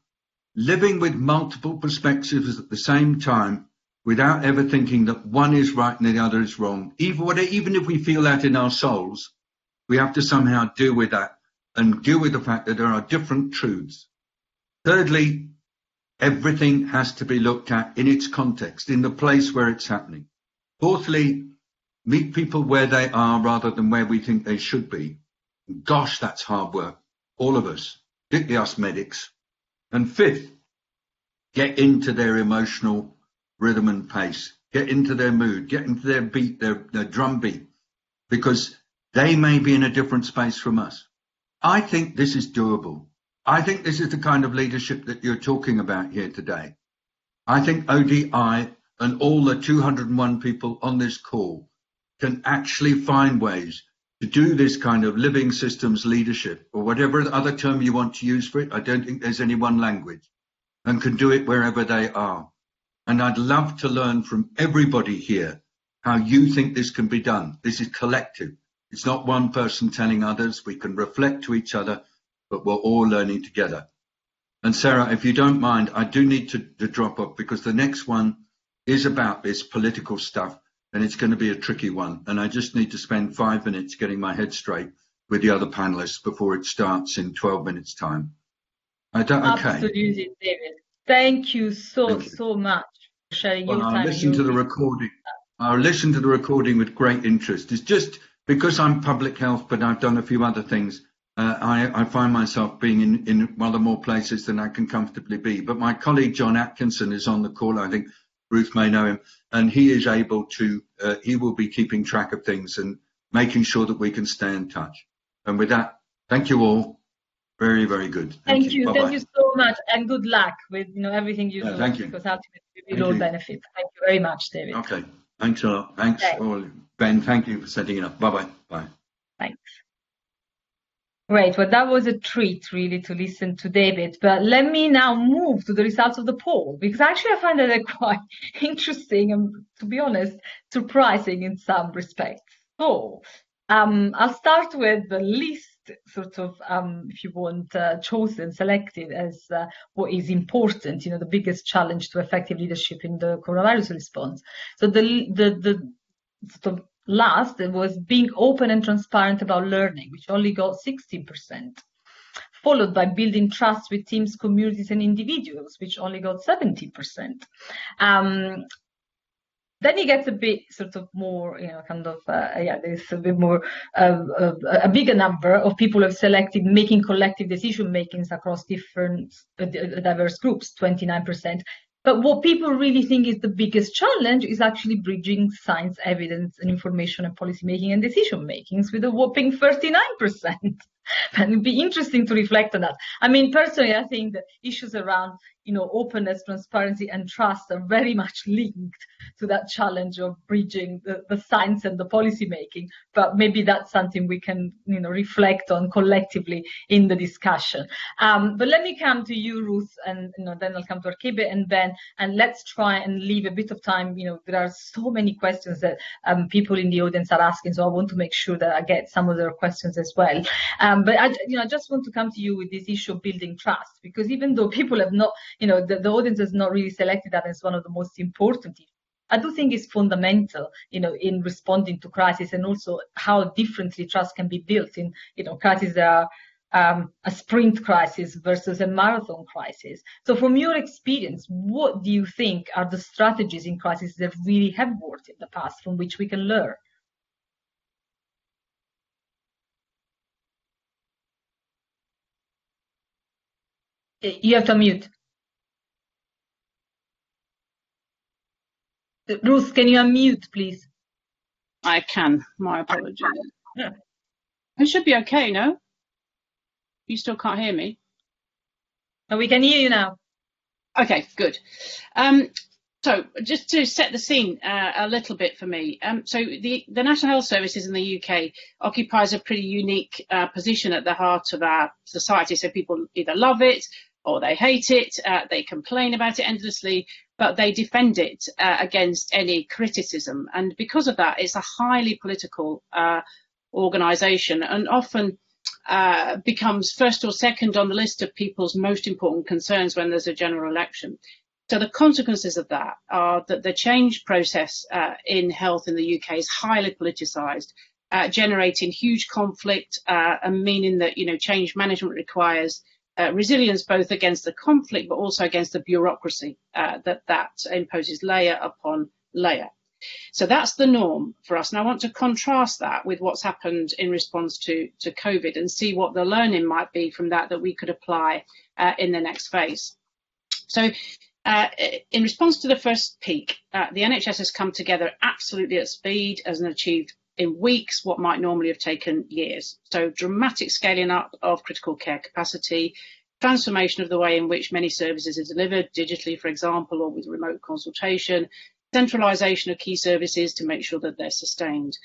living with multiple perspectives at the same time without ever thinking that one is right and the other is wrong. Even, even if we feel that in our souls, we have to somehow deal with that and deal with the fact that there are different truths. Thirdly, everything has to be looked at in its context, in the place where it's happening. Fourthly, meet people where they are rather than where we think they should be. Gosh, that's hard work. All of us, particularly us medics. And fifth, get into their emotional rhythm and pace. Get into their mood, get into their beat, their, their drum beat, because they may be in a different space from us. I think this is doable. I think this is the kind of leadership that you're talking about here today. I think ODI and all the 201 people on this call can actually find ways to do this kind of living systems leadership or whatever other term you want to use for it. I don't think there's any one language and can do it wherever they are. And I'd love to learn from everybody here how you think this can be done. This is collective. It's not one person telling others. We can reflect to each other, but we're all learning together. And Sarah, if you don't mind, I do need to, to drop off because the next one is about this political stuff and it's going to be a tricky one. And I just need to spend five minutes getting my head straight with the other panelists before it starts in 12 minutes time. I don't, okay. Absolutely, David. Thank you so, Thank you. so much for sharing well, your I'll time. listen to the recording. I'll listen to the recording with great interest. It's just because I'm public health, but I've done a few other things. Uh, I, I, find myself being in, in rather more places than I can comfortably be. But my colleague John Atkinson is on the call. I think Ruth may know him, and he is able to. Uh, he will be keeping track of things and making sure that we can stay in touch. And with that, thank you all. Very, very good. Thank, thank you. Thank you so much, and good luck with you know everything you yeah, do. Thank you. Because ultimately we will benefit. Thank you very much, David. Okay. Thanks a lot. Thanks, all. Ben. Thank you for setting it up. Bye bye. Bye. Thanks. Great. Well, that was a treat, really, to listen to David. But let me now move to the results of the poll, because actually I find that they're quite interesting and, to be honest, surprising in some respects. So, um, I'll start with the least sort of, um, if you want, uh, chosen, selected as uh, what is important, you know, the biggest challenge to effective leadership in the coronavirus response. So the, the, the sort of last was being open and transparent about learning, which only got 16%, followed by building trust with teams, communities, and individuals, which only got 70%. Um, then it gets a bit sort of more, you know, kind of, uh, yeah, there's a bit more, uh, uh, a bigger number of people have selected making collective decision makings across different uh, diverse groups, 29%. But what people really think is the biggest challenge is actually bridging science, evidence, and information and policy making and decision making with a whopping 39%. and it'd be interesting to reflect on that. I mean, personally, I think the issues around you know, openness, transparency, and trust are very much linked to that challenge of bridging the, the science and the policy making. But maybe that's something we can, you know, reflect on collectively in the discussion. Um, but let me come to you, Ruth, and you know, then I'll come to Arkebe and Ben, and let's try and leave a bit of time. You know, there are so many questions that um, people in the audience are asking, so I want to make sure that I get some of their questions as well. Um, but I, you know, I just want to come to you with this issue of building trust, because even though people have not you know, the, the audience has not really selected that as one of the most important. I do think it's fundamental, you know, in responding to crisis and also how differently trust can be built in, you know, crises that are um, a sprint crisis versus a marathon crisis. So from your experience, what do you think are the strategies in crisis that really have worked in the past from which we can learn? You have to mute. Ruth, can you unmute, please? I can. My apologies. Yeah. It should be okay, no? You still can't hear me? No, we can hear you now. Okay, good. Um, so just to set the scene uh, a little bit for me, um, so the, the National Health Services in the UK occupies a pretty unique uh, position at the heart of our society. So people either love it or they hate it, uh, they complain about it endlessly, but they defend it uh, against any criticism. And because of that, it's a highly political uh, organisation and often uh, becomes first or second on the list of people's most important concerns when there's a general election. So the consequences of that are that the change process uh, in health in the UK is highly politicised, uh, generating huge conflict and meaning that you know change management requires uh, resilience both against the conflict but also against the bureaucracy uh, that that imposes layer upon layer. So that's the norm for us. And I want to contrast that with what's happened in response to, to COVID and see what the learning might be from that that we could apply uh, in the next phase. So uh, in response to the first peak, uh, the NHS has come together absolutely at speed and achieved in weeks what might normally have taken years. So dramatic scaling up of critical care capacity, transformation of the way in which many services are delivered digitally, for example, or with remote consultation, centralisation of key services to make sure that they're sustained.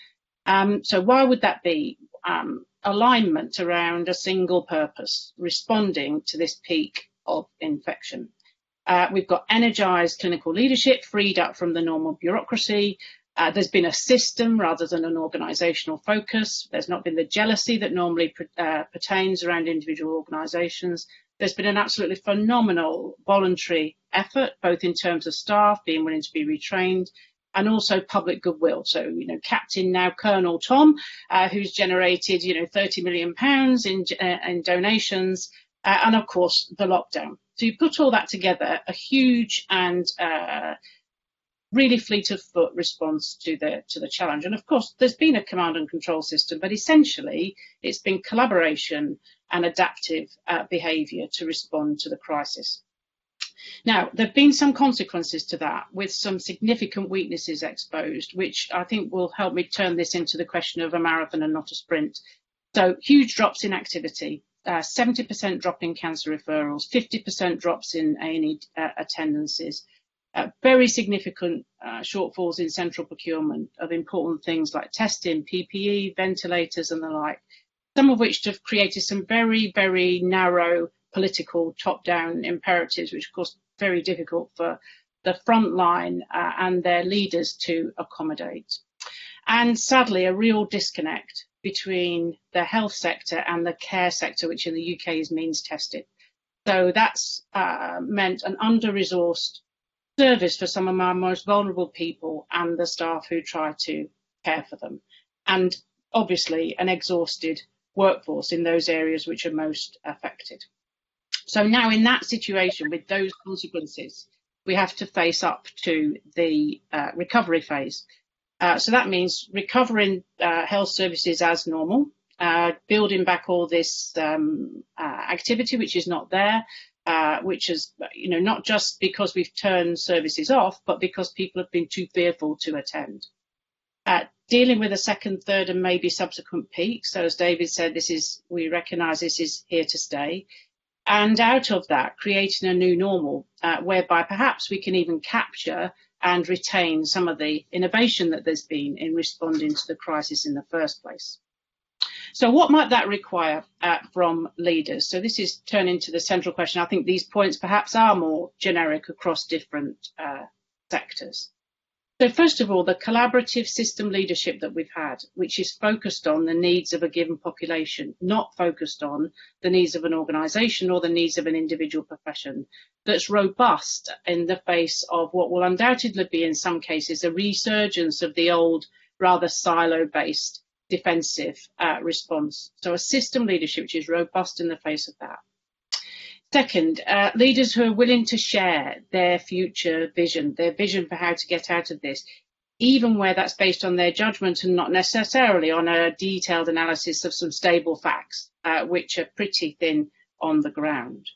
Um, so why would that be? Um, alignment around a single purpose, responding to this peak of infection. Uh, we've got energised clinical leadership freed up from the normal bureaucracy. Uh, there's been a system rather than an organisational focus. There's not been the jealousy that normally uh, pertains around individual organisations. There's been an absolutely phenomenal voluntary effort, both in terms of staff being willing to be retrained and also public goodwill. So, you know, Captain now Colonel Tom, uh, who's generated, you know, 30 million pounds in, uh, in donations, uh, and of course the lockdown. So you put all that together, a huge and uh, really fleet of foot response to the to the challenge. And of course, there's been a command and control system, but essentially it's been collaboration and adaptive uh, behaviour to respond to the crisis. Now, there have been some consequences to that with some significant weaknesses exposed, which I think will help me turn this into the question of a marathon and not a sprint. So huge drops in activity, uh, 70% drop in cancer referrals, 50% drops in A&E uh, attendances, uh, very significant uh, shortfalls in central procurement of important things like testing, PPE, ventilators and the like, some of which have created some very, very narrow political top-down imperatives, which of course very difficult for the front line uh, and their leaders to accommodate. And sadly, a real disconnect between the health sector and the care sector, which in the UK is means tested. So that's uh, meant an under-resourced service for some of our most vulnerable people and the staff who try to care for them. And obviously an exhausted workforce in those areas which are most affected. So now in that situation with those consequences, we have to face up to the uh, recovery phase. Uh, so that means recovering uh, health services as normal, uh, building back all this um, uh, activity which is not there, uh, which is, you know, not just because we've turned services off, but because people have been too fearful to attend. dealing with a second, third, and maybe subsequent peak. So as David said, this is we recognise this is here to stay and out of that creating a new normal uh, whereby perhaps we can even capture and retain some of the innovation that there's been in responding to the crisis in the first place. So what might that require uh, from leaders? So this is turning to the central question. I think these points perhaps are more generic across different uh, sectors. So first of all, the collaborative system leadership that we've had, which is focused on the needs of a given population, not focused on the needs of an organisation or the needs of an individual profession, that's robust in the face of what will undoubtedly be in some cases a resurgence of the old, rather silo-based defensive uh, response. So a system leadership which is robust in the face of that. Second, uh, leaders who are willing to share their future vision, their vision for how to get out of this, even where that's based on their judgment and not necessarily on a detailed analysis of some stable facts, uh, which are pretty thin on the ground.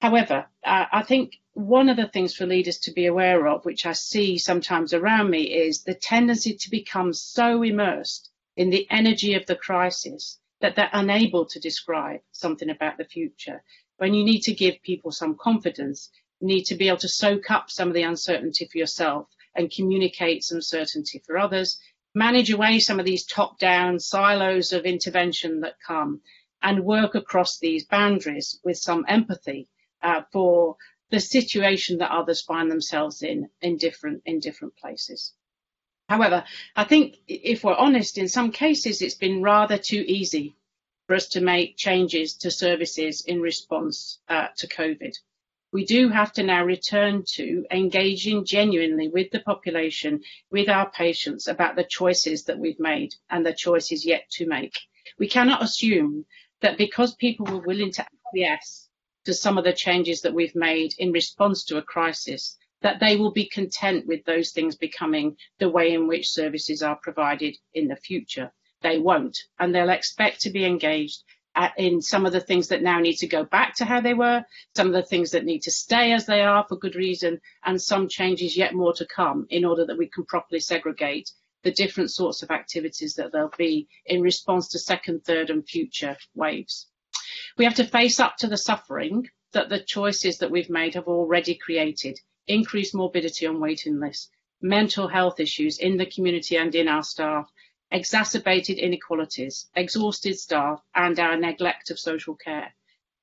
However, uh, I think one of the things for leaders to be aware of, which I see sometimes around me, is the tendency to become so immersed in the energy of the crisis that they're unable to describe something about the future when you need to give people some confidence, you need to be able to soak up some of the uncertainty for yourself and communicate some certainty for others, manage away some of these top down silos of intervention that come and work across these boundaries with some empathy uh, for the situation that others find themselves in in different in different places. However, I think if we're honest, in some cases it's been rather too easy for us to make changes to services in response uh, to COVID. We do have to now return to engaging genuinely with the population, with our patients about the choices that we've made and the choices yet to make. We cannot assume that because people were willing to acquiesce to some of the changes that we've made in response to a crisis, that they will be content with those things becoming the way in which services are provided in the future. They won't, and they'll expect to be engaged at, in some of the things that now need to go back to how they were, some of the things that need to stay as they are for good reason, and some changes yet more to come in order that we can properly segregate the different sorts of activities that there'll be in response to second, third and future waves. We have to face up to the suffering that the choices that we've made have already created increased morbidity on waiting lists, mental health issues in the community and in our staff, exacerbated inequalities, exhausted staff, and our neglect of social care.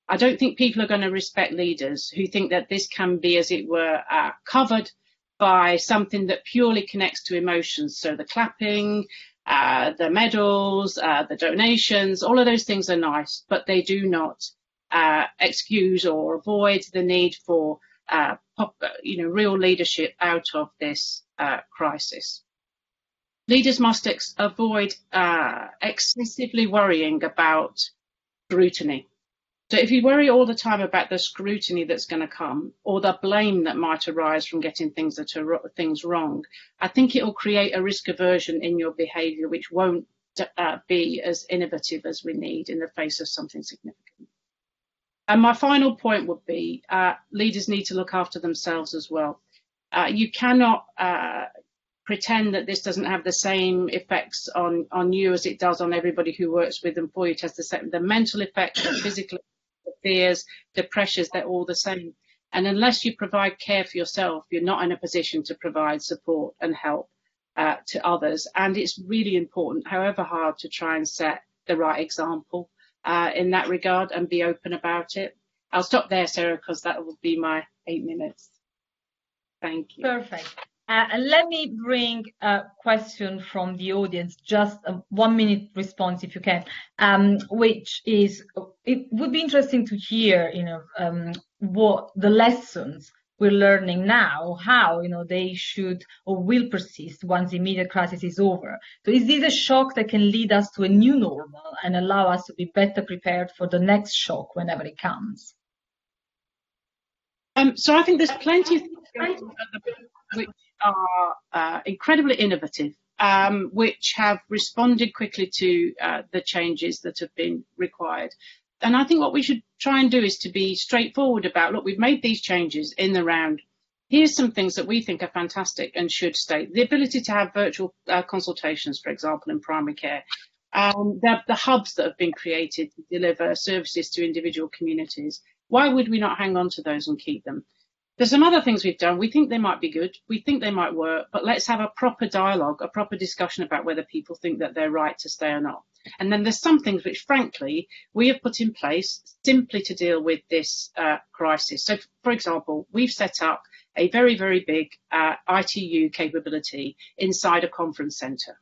I don't think people are going to respect leaders who think that this can be, as it were, uh, covered by something that purely connects to emotions. So the clapping, uh, the medals, uh, the donations, all of those things are nice, but they do not uh, excuse or avoid the need for uh, you know, real leadership out of this uh, crisis. Leaders must ex- avoid uh, excessively worrying about scrutiny. So if you worry all the time about the scrutiny that's going to come or the blame that might arise from getting things that are things wrong, I think it will create a risk aversion in your behaviour, which won't uh, be as innovative as we need in the face of something significant. And my final point would be uh, leaders need to look after themselves as well. Uh, you cannot uh, pretend that this doesn't have the same effects on, on you as it does on everybody who works with them for you. It has the, same, the mental effects, the physical the fears, the pressures, they're all the same. And unless you provide care for yourself, you're not in a position to provide support and help uh, to others. And it's really important, however hard, to try and set the right example uh, in that regard and be open about it. I'll stop there, Sarah, because that will be my eight minutes. Thank you. Perfect. Uh, and let me bring a question from the audience, just a one minute response if you can, um, which is, it would be interesting to hear, you know, um, what the lessons we're learning now, how, you know, they should or will persist once the immediate crisis is over. So is this a shock that can lead us to a new normal and allow us to be better prepared for the next shock whenever it comes? Um, so I think there's plenty of things which are uh, incredibly innovative, um, which have responded quickly to uh, the changes that have been required. And I think what we should try and do is to be straightforward about, look, we've made these changes in the round. Here's some things that we think are fantastic and should stay. The ability to have virtual uh, consultations, for example, in primary care. Um, the, the hubs that have been created to deliver services to individual communities. Why would we not hang on to those and keep them? There's some other things we've done. We think they might be good. We think they might work, but let's have a proper dialogue, a proper discussion about whether people think that they're right to stay or not. And then there's some things which, frankly, we have put in place simply to deal with this uh, crisis. So, for example, we've set up a very, very big uh, ITU capability inside a conference centre.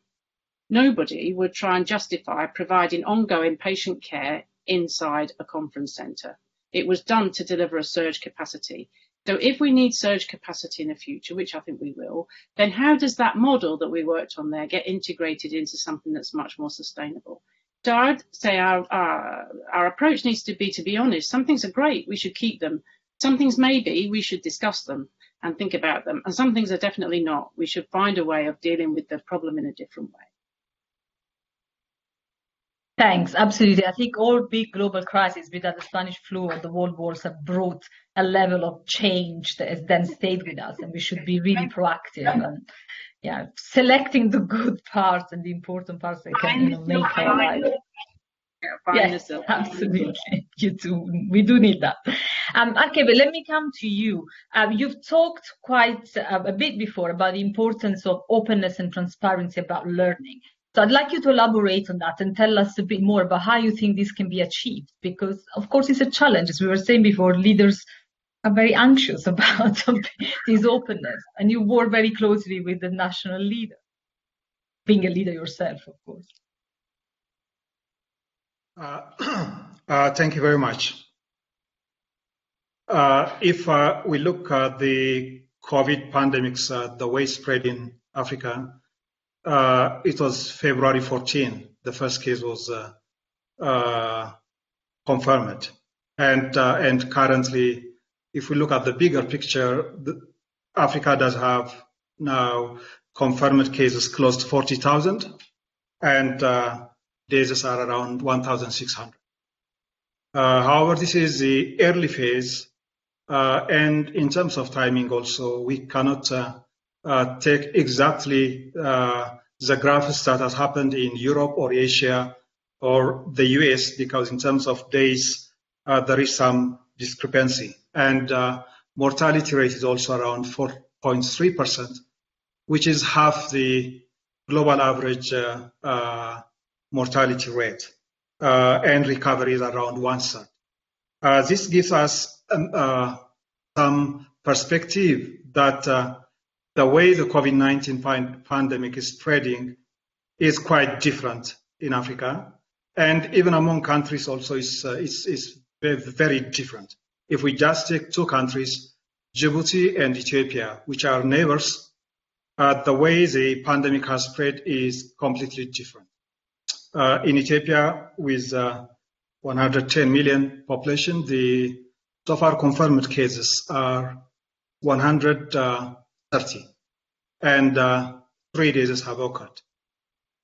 Nobody would try and justify providing ongoing patient care inside a conference centre. It was done to deliver a surge capacity. So if we need surge capacity in the future, which I think we will, then how does that model that we worked on there get integrated into something that's much more sustainable? So I'd say our, our, our approach needs to be, to be honest, some things are great, we should keep them. Some things maybe we should discuss them and think about them. And some things are definitely not. We should find a way of dealing with the problem in a different way. Thanks. Absolutely. I think all big global crises, be that the Spanish flu or the world wars, have brought a level of change that has then stayed with us, and we should be really proactive and yeah, selecting the good parts and the important parts that can you know, make our life. Yes, absolutely. You do. We do need that. Um, okay, but let me come to you. Uh, you've talked quite uh, a bit before about the importance of openness and transparency about learning. So I'd like you to elaborate on that and tell us a bit more about how you think this can be achieved, because of course it's a challenge. As we were saying before, leaders are very anxious about this openness, and you work very closely with the national leader, being a leader yourself, of course. Uh, uh, thank you very much. Uh, if uh, we look at the COVID pandemics, uh, the way spread in Africa, uh, it was February 14. The first case was confirmed. And, and currently, if we look at the bigger picture, the, Africa does have now confirmed cases close to 40,000, and uh, deaths are around 1,600. Uh, however, this is the early phase, uh, and in terms of timing also, we cannot uh, uh, take exactly uh, the graphs that has happened in Europe or Asia or the US, because in terms of days, there is some discrepancy. And mortality rate is also around 4.3%, which is half the global average uh, uh, mortality rate, uh, and recovery is around one third. Uh, this gives us um, uh, some perspective that uh, the way the COVID-19 pandemic is spreading is quite different in Africa, and even among countries also is, is, is very different. If we just take two countries, Djibouti and Ethiopia, which are neighbors, uh, the way the pandemic has spread is completely different. Uh, in Ethiopia, with uh, 110 million population, the so far confirmed cases are 130, and uh, three deaths have occurred.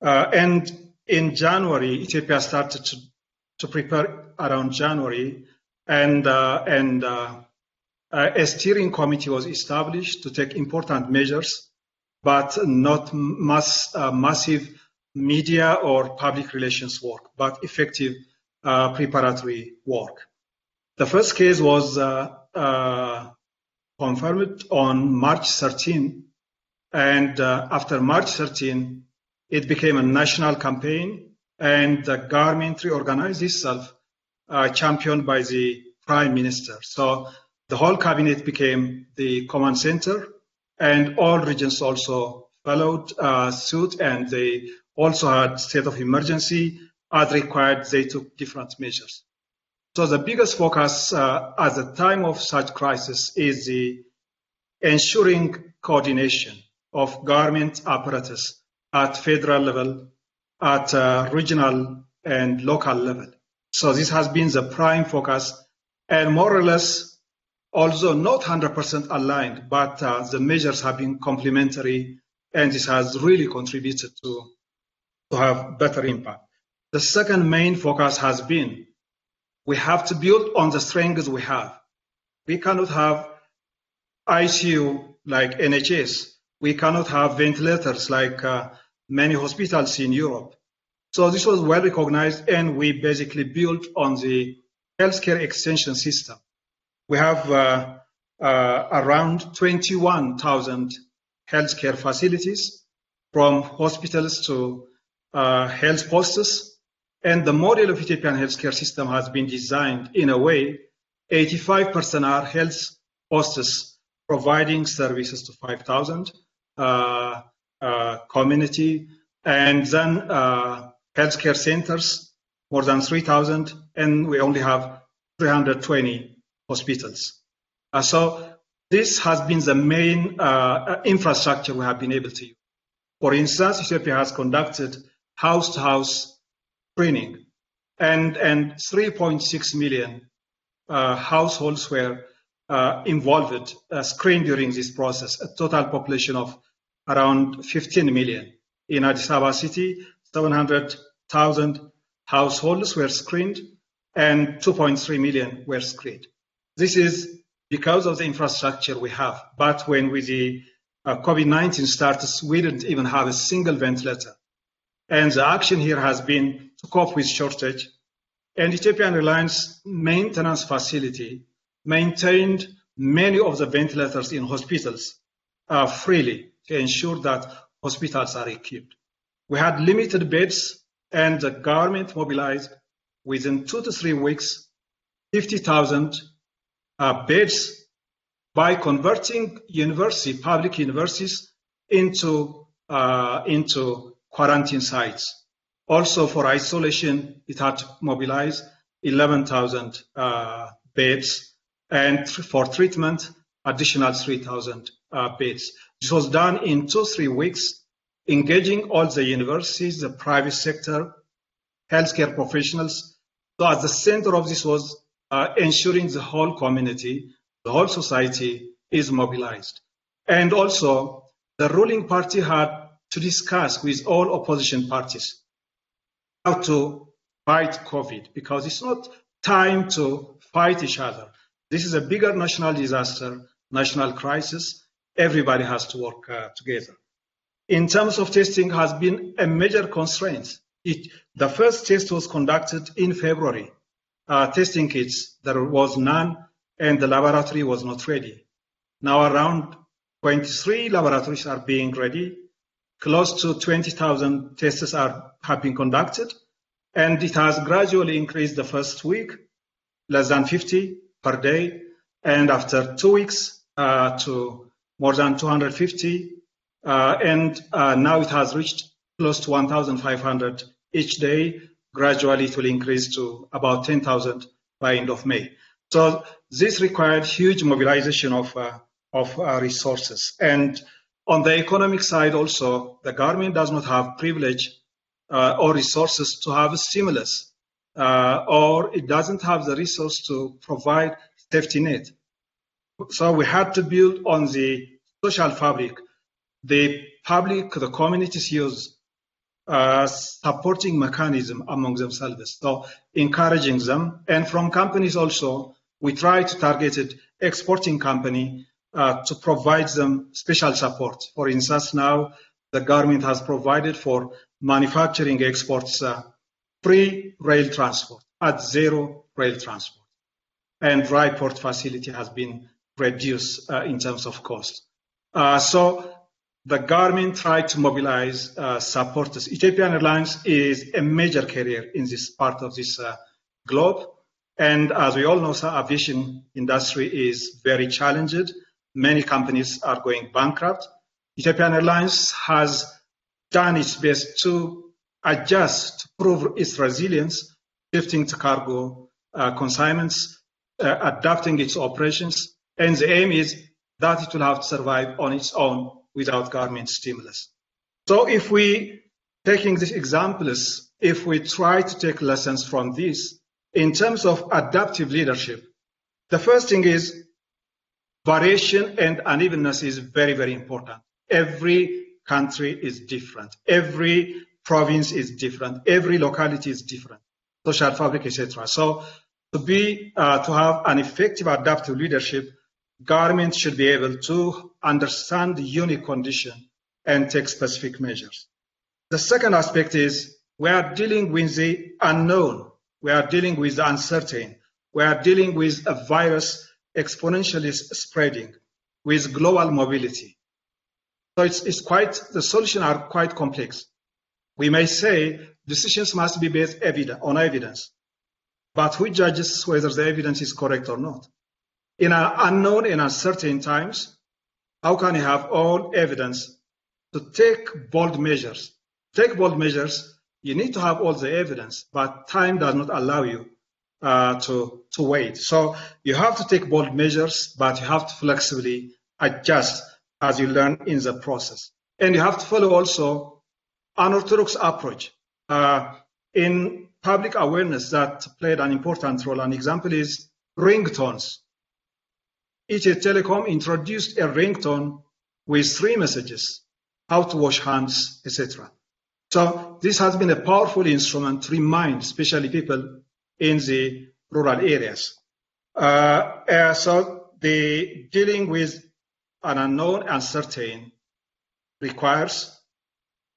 Uh, and in January, Ethiopia started to, to prepare around January, and uh, and uh, a steering committee was established to take important measures, but not mass, uh, massive media or public relations work, but effective uh, preparatory work. The first case was uh, uh, confirmed on March 13, and uh, after March 13, it became a national campaign, and the government reorganized itself, championed by the prime minister. So the whole cabinet became the command center, and all regions also followed uh, suit, and they also had state of emergency. As required, they took different measures. So the biggest focus uh, at the time of such crisis is the ensuring coordination of government apparatus at federal level, at uh, regional and local level. So this has been the prime focus, and more or less also not 100% aligned, but uh, the measures have been complementary, and this has really contributed to, to have better impact. The second main focus has been we have to build on the strengths we have. We cannot have ICU like NHS. We cannot have ventilators like uh, many hospitals in Europe. So this was well recognized, and we basically built on the healthcare extension system we have uh, uh, around 21,000 healthcare facilities, from hospitals to uh, health posts. And the model of Ethiopian healthcare system has been designed in a way 85% are health posts providing services to 5,000 uh, uh, community, and then uh, healthcare centers more than 3,000, and we only have 320 hospitals. Uh, so this has been the main uh, infrastructure we have been able to use. For instance, Ethiopia has conducted house-to-house screening, and, and 3.6 million uh, households were uh, involved, uh, screened during this process, a total population of around 15 million. In Addis Ababa city, 700,000 households were screened, and 2.3 million were screened. This is because of the infrastructure we have. But when we, the uh, COVID-19 started, we didn't even have a single ventilator. And the action here has been to cope with shortage. And Ethiopian Airlines maintenance facility maintained many of the ventilators in hospitals uh, freely to ensure that hospitals are equipped. We had limited beds and the government mobilized within two to three weeks 50,000 uh, beds by converting university, public universities into, uh, into quarantine sites. Also for isolation, it had mobilized 11,000 uh, beds, and for treatment, additional 3,000 uh, beds. This was done in two, three weeks, engaging all the universities, the private sector, healthcare professionals. So at the center of this was uh, ensuring the whole community, the whole society is mobilized. And also, the ruling party had to discuss with all opposition parties how to fight COVID because it's not time to fight each other. This is a bigger national disaster, national crisis. Everybody has to work uh, together. In terms of testing, has been a major constraint. It, the first test was conducted in February. Uh, testing kits, there was none, and the laboratory was not ready. Now around 23 laboratories are being ready. Close to 20,000 tests are, have been conducted, and it has gradually increased the first week, less than 50 per day, and after two weeks uh, to more than 250, uh, and uh, now it has reached close to 1,500 each day. Gradually, it will increase to about 10,000 by end of May. So this required huge mobilization of uh, of uh, resources. And on the economic side, also, the government does not have privilege uh, or resources to have a stimulus, or it doesn't have the resource to provide safety net. So we had to build on the social fabric, the public, the communities use uh, supporting mechanism among themselves. So encouraging them, and from companies also, we try to target exporting company uh, to provide them special support. For instance, now the government has provided for manufacturing exports uh, free rail transport at zero rail transport, and dry port facility has been reduced uh, in terms of cost. Uh, so the government tried to mobilize uh, supporters. Ethiopian Airlines is a major carrier in this part of this globe. And as we all know, aviation industry is very challenged. Many companies are going bankrupt. Ethiopian Airlines has done its best to adjust, to prove its resilience, shifting to cargo uh, consignments, uh, adapting its operations. And the aim is that it will have to survive on its own without government stimulus. So if we, taking these examples, if we try to take lessons from this, in terms of adaptive leadership, the first thing is variation and unevenness is very, very important. Every country is different. Every province is different. Every locality is different. Social fabric, etc. So to be uh, to have an effective adaptive leadership, government should be able to understand the unique condition and take specific measures. The second aspect is we are dealing with the unknown we are dealing with the uncertain. We are dealing with a virus exponentially spreading with global mobility. So it's, it's quite, the solutions are quite complex. We may say decisions must be based on evidence, but who judges whether the evidence is correct or not? In an unknown and uncertain times, how can you have all evidence to take bold measures? Take bold measures you need to have all the evidence, but time does not allow you uh, to, to wait. So you have to take bold measures, but you have to flexibly adjust as you learn in the process. And you have to follow also an orthodox approach. Uh, in public awareness that played an important role. An example is ringtones. Ethio Telecom introduced a ringtone with three messages, how to wash hands, etc. So this has been a powerful instrument to remind especially people in the rural areas. Uh, uh, so the dealing with an unknown uncertain requires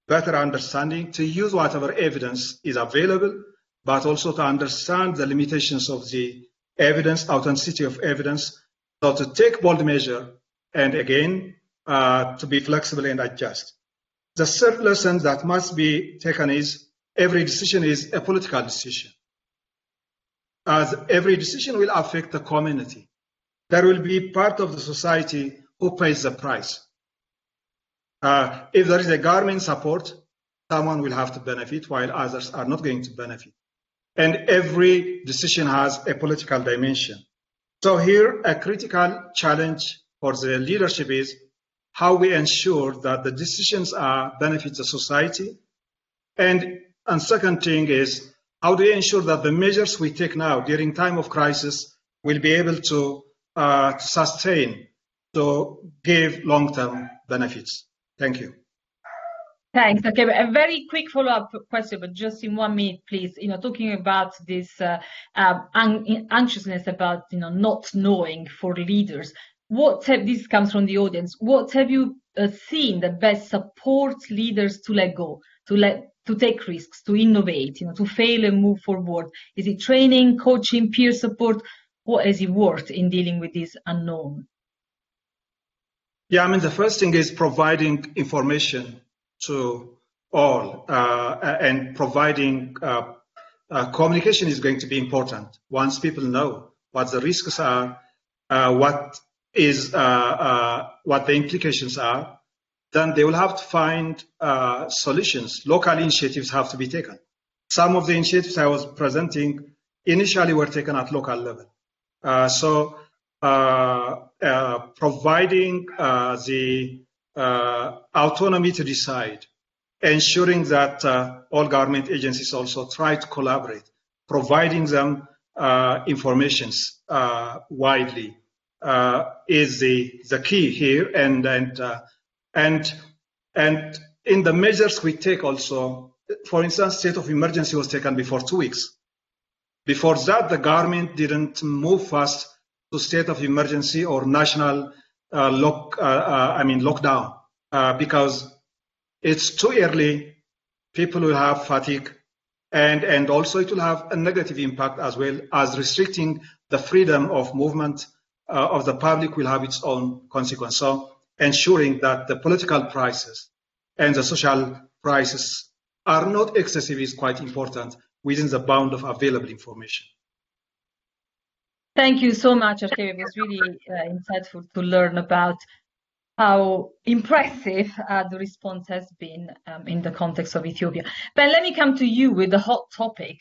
better understanding to use whatever evidence is available, but also to understand the limitations of the evidence, authenticity of evidence, so to take bold measure and again, uh, to be flexible and adjust. The third lesson that must be taken is every decision is a political decision. As every decision will affect the community. There will be part of the society who pays the price. Uh, if there is a government support, someone will have to benefit while others are not going to benefit. And every decision has a political dimension. So here, a critical challenge for the leadership is how we ensure that the decisions are benefit the society. And, and second thing is how do we ensure that the measures we take now during time of crisis will be able to uh, sustain, to give long-term benefits. Thank you. Thanks. Okay, a very quick follow-up question, but just in one minute, please. You know, talking about this uh, um, anxiousness about you know not knowing for leaders. What have this comes from the audience? What have you uh, seen that best supports leaders to let go, to let to take risks, to innovate, you know, to fail and move forward? Is it training, coaching, peer support? What has it worked in dealing with this unknown? Yeah, I mean, the first thing is providing information to all uh, and providing uh, uh, communication is going to be important. Once people know what the risks are, uh, what is uh, uh, what the implications are, then they will have to find solutions. Local initiatives have to be taken. Some of the initiatives I was presenting initially were taken at local level. so providing the uh, autonomy to decide, ensuring that uh, all government agencies also try to collaborate, providing them uh, informations uh, widely uh, is the, the key here. And, and, uh, and, and in the measures we take also, for instance, state of emergency was taken before two weeks. Before that, the government didn't move fast to state of emergency or national uh, lock, uh, uh, I mean lockdown, because it's too early. People will have fatigue, and and also it will have a negative impact as well as restricting the freedom of movement uh, of the public will have its own consequence. So ensuring that the political prices and the social prices are not excessive is quite important within the bound of available information. Thank you so much, Arkebe. It was really uh, insightful to learn about how impressive uh, the response has been um, in the context of Ethiopia. Ben, let me come to you with the hot topic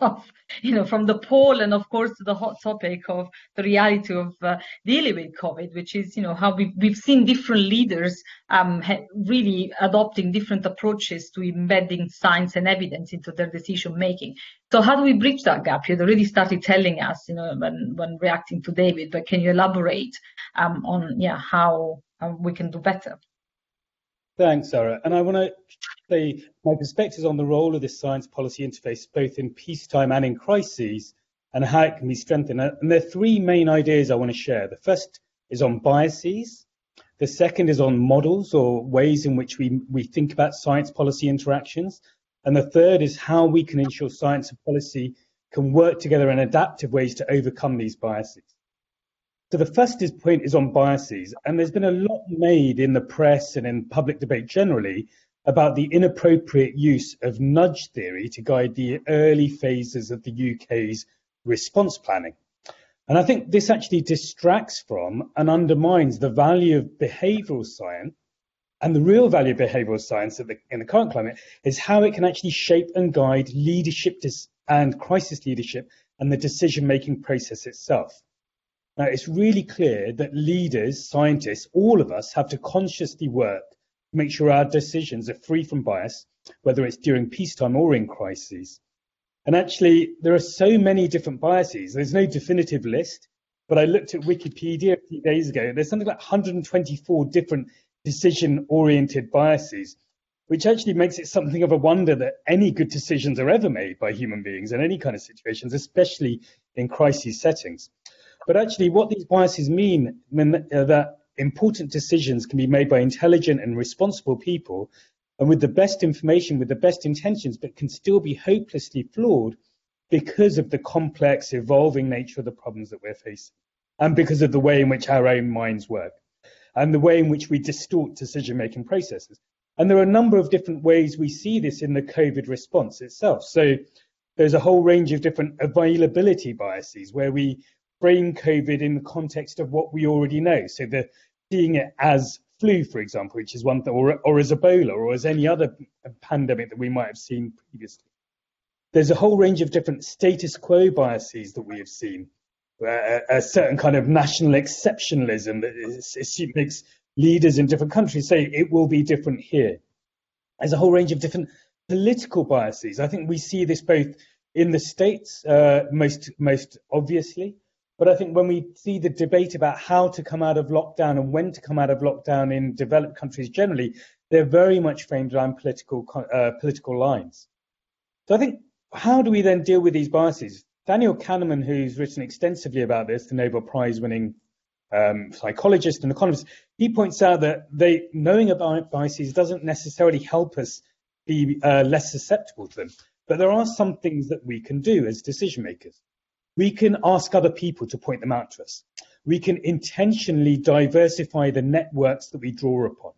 of, you know, from the poll and of course the hot topic of the reality of uh, dealing with COVID, which is, you know, how we've, we've seen different leaders um, really adopting different approaches to embedding science and evidence into their decision making. So how do we bridge that gap? You'd already started telling us, you know, when, when reacting to David, but can you elaborate um, on, yeah, how um, we can do better? Thanks, Sarah. And I want to say my perspectives on the role of this science policy interface, both in peacetime and in crises, and how it can be strengthened. Uh, and there are three main ideas I want to share. The first is on biases. The second is on models or ways in which we, we think about science policy interactions. And the third is how we can ensure science and policy can work together in adaptive ways to overcome these biases. So the first is point is on biases, and there's been a lot made in the press and in public debate generally about the inappropriate use of nudge theory to guide the early phases of the UK's response planning. And I think this actually distracts from and undermines the value of behavioural science. And the real value of behavioural science the, in the current climate is how it can actually shape and guide leadership and crisis leadership and the decision making process itself. Now, it's really clear that leaders, scientists, all of us have to consciously work to make sure our decisions are free from bias, whether it's during peacetime or in crises. And actually, there are so many different biases. There's no definitive list, but I looked at Wikipedia a few days ago. There's something like 124 different decision oriented biases, which actually makes it something of a wonder that any good decisions are ever made by human beings in any kind of situations, especially in crisis settings. But actually, what these biases mean, mean uh, that important decisions can be made by intelligent and responsible people and with the best information, with the best intentions, but can still be hopelessly flawed because of the complex, evolving nature of the problems that we're facing and because of the way in which our own minds work and the way in which we distort decision making processes. And there are a number of different ways we see this in the COVID response itself. So there's a whole range of different availability biases where we frame COVID in the context of what we already know. So the seeing it as flu, for example, which is one thing, or, or as Ebola, or as any other pandemic that we might have seen previously. There's a whole range of different status quo biases that we have seen. A, a certain kind of national exceptionalism that is, it makes leaders in different countries say it will be different here. There's a whole range of different political biases. I think we see this both in the states, uh, most most obviously, but I think when we see the debate about how to come out of lockdown and when to come out of lockdown in developed countries generally, they're very much framed around political uh, political lines. So I think how do we then deal with these biases? Daniel Kahneman, who's written extensively about this, the Nobel Prize winning um, psychologist and economist, he points out that they knowing about biases doesn't necessarily help us be uh, less susceptible to them. But there are some things that we can do as decision makers. We can ask other people to point them out to us. We can intentionally diversify the networks that we draw upon.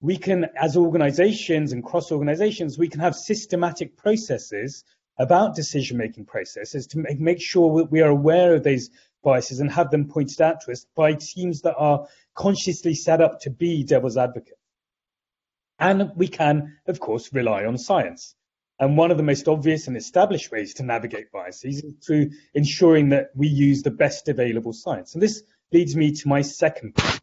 We can, as organizations and cross organizations, we can have systematic processes about decision making processes to make, make sure we are aware of these biases and have them pointed out to us by teams that are consciously set up to be devil's advocate. And we can, of course, rely on science. And one of the most obvious and established ways to navigate biases is through ensuring that we use the best available science. And this leads me to my second point,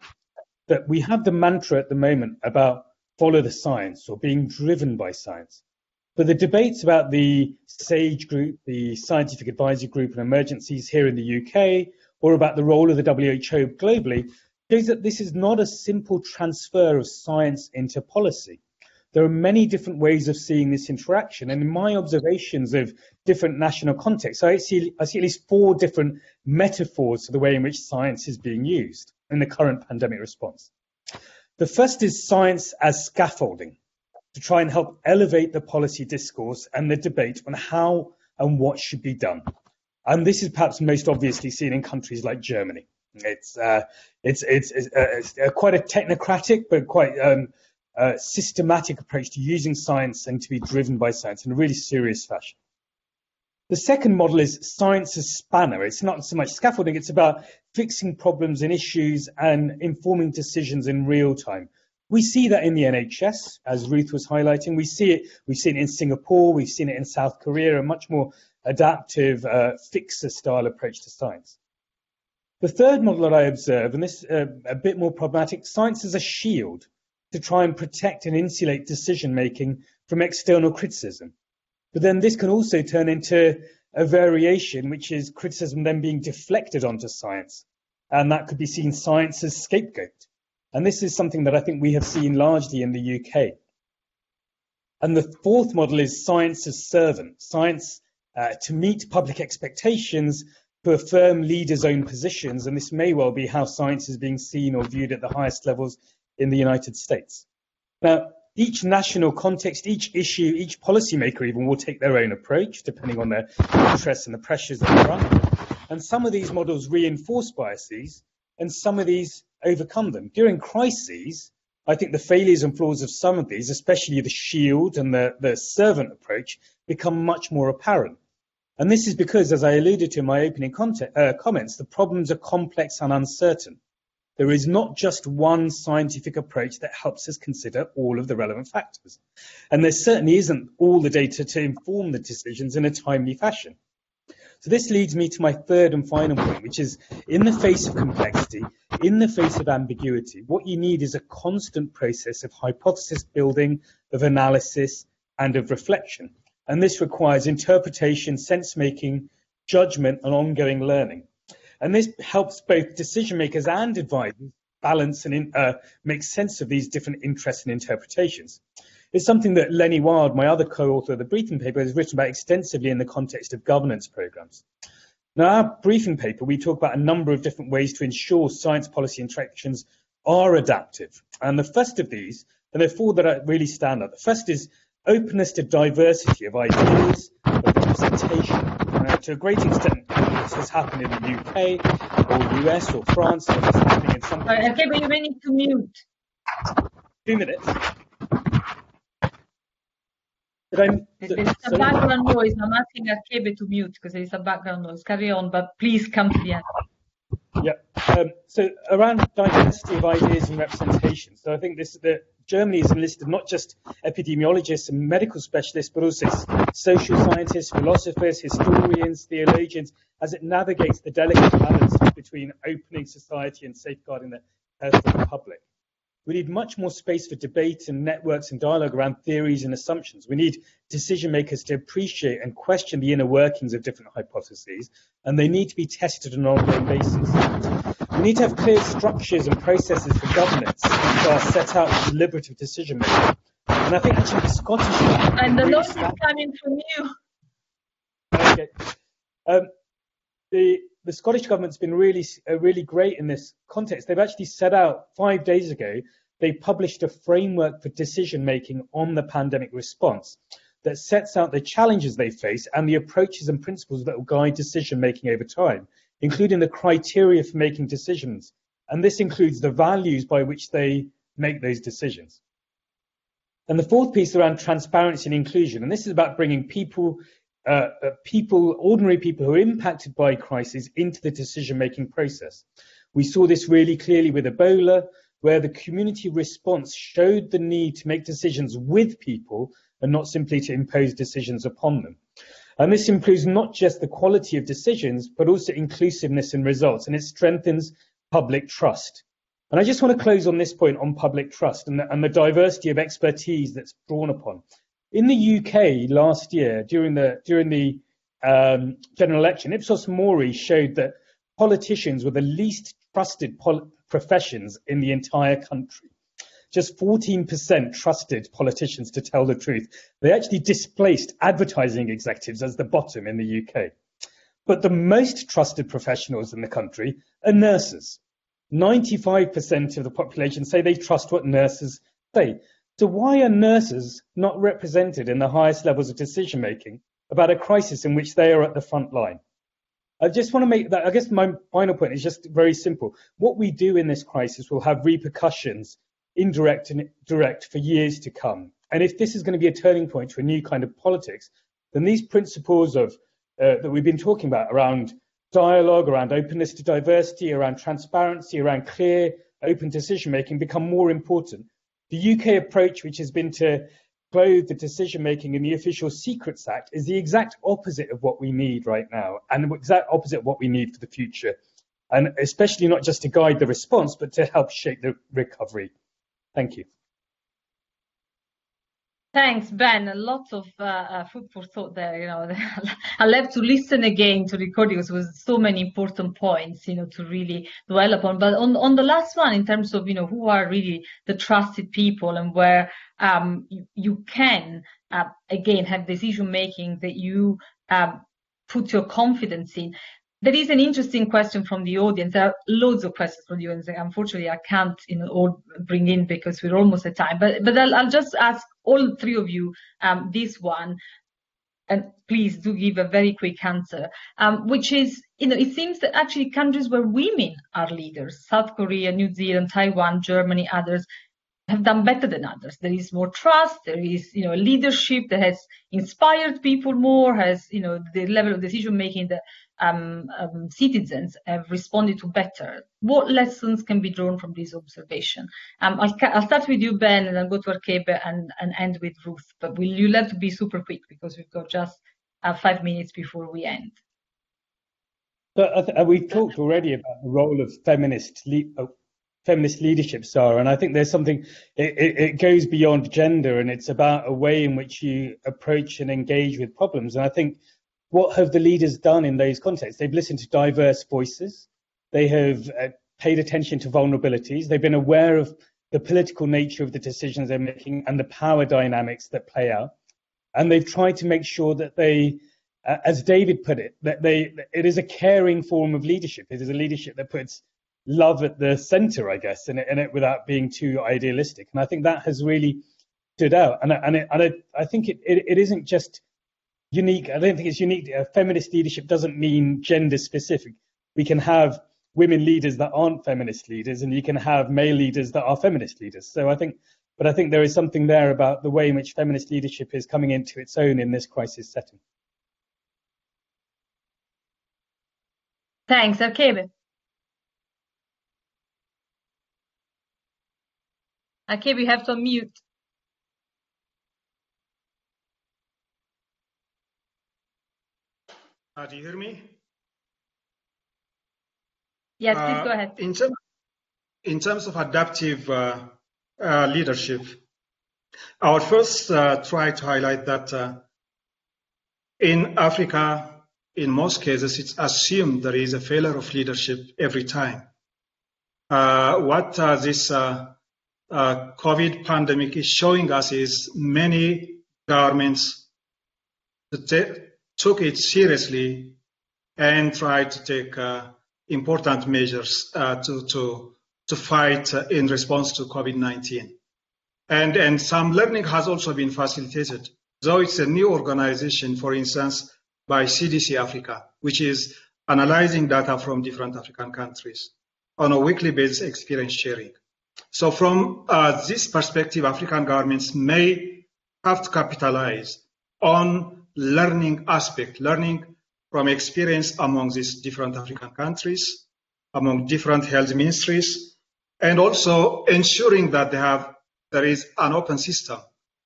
that we have the mantra at the moment about follow the science or being driven by science. But the debates about the SAGE group, the Scientific Advisory Group on Emergencies here in the UK, or about the role of the WHO globally, shows that this is not a simple transfer of science into policy there are many different ways of seeing this interaction. And in my observations of different national contexts, I see, I see at least four different metaphors for the way in which science is being used in the current pandemic response. The first is science as scaffolding to try and help elevate the policy discourse and the debate on how and what should be done. And this is perhaps most obviously seen in countries like Germany. It's uh, it's it's, it's, uh, it's uh, quite a technocratic but quite um, systematic approach to using science and to be driven by science in a really serious fashion. The second model is science as spanner. It's not so much scaffolding, it's about fixing problems and issues and informing decisions in real time. We see that in the NHS, as Ruth was highlighting. We see it, we've seen it in Singapore, we've seen it in South Korea, a much more adaptive uh, fixer style approach to science. The third model that I observe, and this is uh, a bit more problematic, science as a shield to try and protect and insulate decision making from external criticism. But then this can also turn into a variation, which is criticism then being deflected onto science. And that could be seen science as scapegoat. And this is something that I think we have seen largely in the UK. And the fourth model is science as servant, science uh, to meet public expectations to affirm leaders' own positions. And this may well be how science is being seen or viewed at the highest levels in the United States. Now, each national context, each issue, each policymaker even will take their own approach depending on their interests and the pressures that they're under. And some of these models reinforce biases and some of these overcome them. During crises, I think the failures and flaws of some of these, especially the shield and the, the servant approach, become much more apparent. And this is because, as I alluded to in my opening content, uh, comments, the problems are complex and uncertain. There is not just one scientific approach that helps us consider all of the relevant factors. And there certainly isn't all the data to inform the decisions in a timely fashion. So this leads me to my third and final point, which is in the face of complexity, in the face of ambiguity, what you need is a constant process of hypothesis building, of analysis, and of reflection. And this requires interpretation, sense making, judgment, and ongoing learning. And this helps both decision makers and advisors balance and in, uh, make sense of these different interests and interpretations. It's something that Leni Wild, my other co-author of the briefing paper, has written about extensively in the context of governance programs. Now, our briefing paper, we talk about a number of different ways to ensure science policy interactions are adaptive. And the first of these, and there are four that really stand out. The first is openness to diversity of ideas, of representation. Uh, to a great extent, this has happened in the UK or US or France, or it's happening in some. Sorry, okay, but you may need to mute. Two minutes. Did I, there's a background noise. I'm asking Arkebe to mute because there's a background noise. Carry on, but please come to the end. Yeah. Um, so around diversity of ideas and representation. So I think this that Germany has enlisted not just epidemiologists and medical specialists, but also social scientists, philosophers, historians, theologians, as it navigates the delicate balance between opening society and safeguarding the health of the public. We need much more space for debate and networks and dialogue around theories and assumptions. We need decision makers to appreciate and question the inner workings of different hypotheses, and they need to be tested on an ongoing basis. We need to have clear structures and processes for governance which are set out for deliberative decision making. And I think actually the Scottish and the noise is coming from you. Okay. Um, the the Scottish government's been really uh, really great in this context. They've actually set out five days ago. They published a framework for decision making on the pandemic response that sets out the challenges they face and the approaches and principles that will guide decision making over time including the criteria for making decisions. And this includes the values by which they make those decisions. And the fourth piece around transparency and inclusion, and this is about bringing people, uh, uh people, ordinary people who are impacted by crises into the decision-making process. We saw this really clearly with Ebola, where the community response showed the need to make decisions with people and not simply to impose decisions upon them. And this improves not just the quality of decisions, but also inclusiveness in results, and it strengthens public trust. And I just want to close on this point on public trust and the, and the diversity of expertise that's drawn upon. In the UK last year, during the during the um, general election, Ipsos Mori showed that politicians were the least trusted professions in the entire country just 14% trusted politicians to tell the truth. They actually displaced advertising executives as the bottom in the UK. But the most trusted professionals in the country are nurses. 95% of the population say they trust what nurses say. So why are nurses not represented in the highest levels of decision making about a crisis in which they are at the front line? I just want to make that, I guess my final point is just very simple. What we do in this crisis will have repercussions indirect and direct for years to come. And if this is going to be a turning point to a new kind of politics, then these principles of uh, that we've been talking about around dialogue, around openness to diversity, around transparency, around clear, open decision making become more important. The UK approach, which has been to clothe the decision making in the Official Secrets Act, is the exact opposite of what we need right now, and the exact opposite of what we need for the future. And especially not just to guide the response, but to help shape the recovery. Thank you. Thanks, Ben. A lot of uh, uh, food for thought there. You know, I'll have to listen again to recordings with so many important points, you know, to really dwell upon. But on on the last one, in terms of you know who are really the trusted people and where um, you, you can uh, again have decision making that you um, put your confidence in. There is an interesting question from the audience. There are loads of questions from the audience. Unfortunately, I can't you know, all bring in because we're almost at time. But but I'll, I'll just ask all three of you um, this one, and please do give a very quick answer. Um, which is, you know, it seems that actually countries where women are leaders, South Korea, New Zealand, Taiwan, Germany, others, have done better than others. There is more trust. There is, you know, leadership that has inspired people more. Has, you know, the level of decision making that um, um, citizens have responded to better. What lessons can be drawn from this observation? Um, I'll, I'll, start with you, Ben, and then go to Arkebe and, and end with Ruth. But will you have to be super quick because we've got just uh, five minutes before we end. So we've talked already about the role of feminist le- uh, feminist leadership, Sarah, and I think there's something. It, it, it goes beyond gender, and it's about a way in which you approach and engage with problems. And I think what have the leaders done in those contexts? They've listened to diverse voices. They have uh, paid attention to vulnerabilities. They've been aware of the political nature of the decisions they're making and the power dynamics that play out. And they've tried to make sure that they, uh, as David put it, that they, it is a caring form of leadership. It is a leadership that puts love at the center, I guess, in it, in it without being too idealistic. And I think that has really stood out. And, and, it, and it, I think it, it, it isn't just unique. I don't think it's unique. Feminist leadership doesn't mean gender specific. We can have women leaders that aren't feminist leaders, and you can have male leaders that are feminist leaders. So I think, but I think there is something there about the way in which feminist leadership is coming into its own in this crisis setting. Thanks. Okay. Okay. you have to mute. Uh, do you hear me? Yes, please go ahead. In, term, in terms of adaptive uh, uh, leadership, I would first uh, try to highlight that uh, in Africa, in most cases, it's assumed there is a failure of leadership every time. Uh, what this COVID pandemic is showing us is many governments took it seriously and tried to take important measures uh, to, to, to fight uh, in response to COVID-19. And, and some learning has also been facilitated, though it's a new organization, for instance, by CDC Africa, which is analyzing data from different African countries on a weekly basis experience sharing. So from uh, this perspective, African governments may have to capitalize on learning aspect, learning from experience among these different African countries, among different health ministries, and also ensuring that they have there is an open system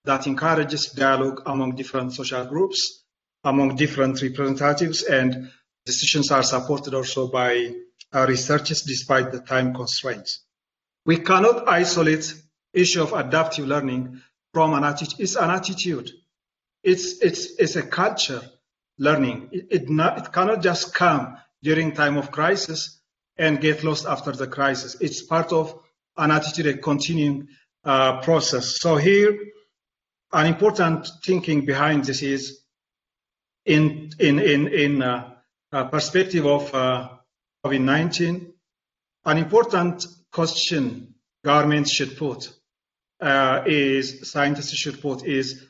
that encourages dialogue among different social groups, among different representatives, and decisions are supported also by researchers despite the time constraints. We cannot isolate issue of adaptive learning from an attitude. It's an attitude. It's, it's, it's a culture learning. It, it, not, it cannot just come during time of crisis and get lost after the crisis. It's part of an attitude, a continuing uh, process. So here, an important thinking behind this is in in in in uh, perspective of uh, COVID-19, an important question governments should put uh, is scientists should put is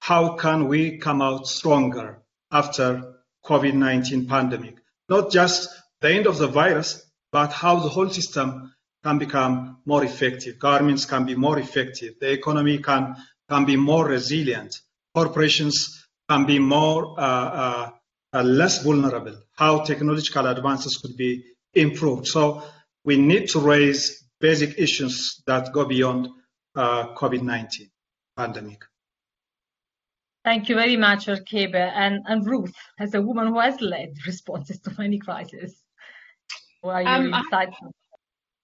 how can we come out stronger after COVID-19 pandemic. Not just the end of the virus, but how the whole system can become more effective. Governments can be more effective. The economy can, can be more resilient. Corporations can be more uh, uh, uh, less vulnerable. How technological advances could be improved. So we need to raise basic issues that go beyond uh, COVID-19 pandemic. Thank you very much, Arkebe. And, and Ruth, as a woman who has led responses to many crises, what are your um, insights?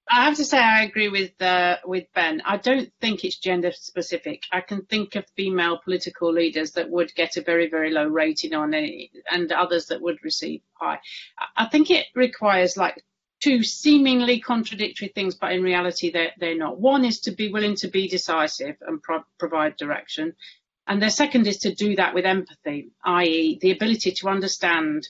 I have to say I agree with uh, with Ben. I don't think it's gender specific. I can think of female political leaders that would get a very very low rating on any, and others that would receive high. I think it requires like two seemingly contradictory things, but in reality they're, they're not. One is to be willing to be decisive and pro- provide direction, and the second is to do that with empathy, i.e., the ability to understand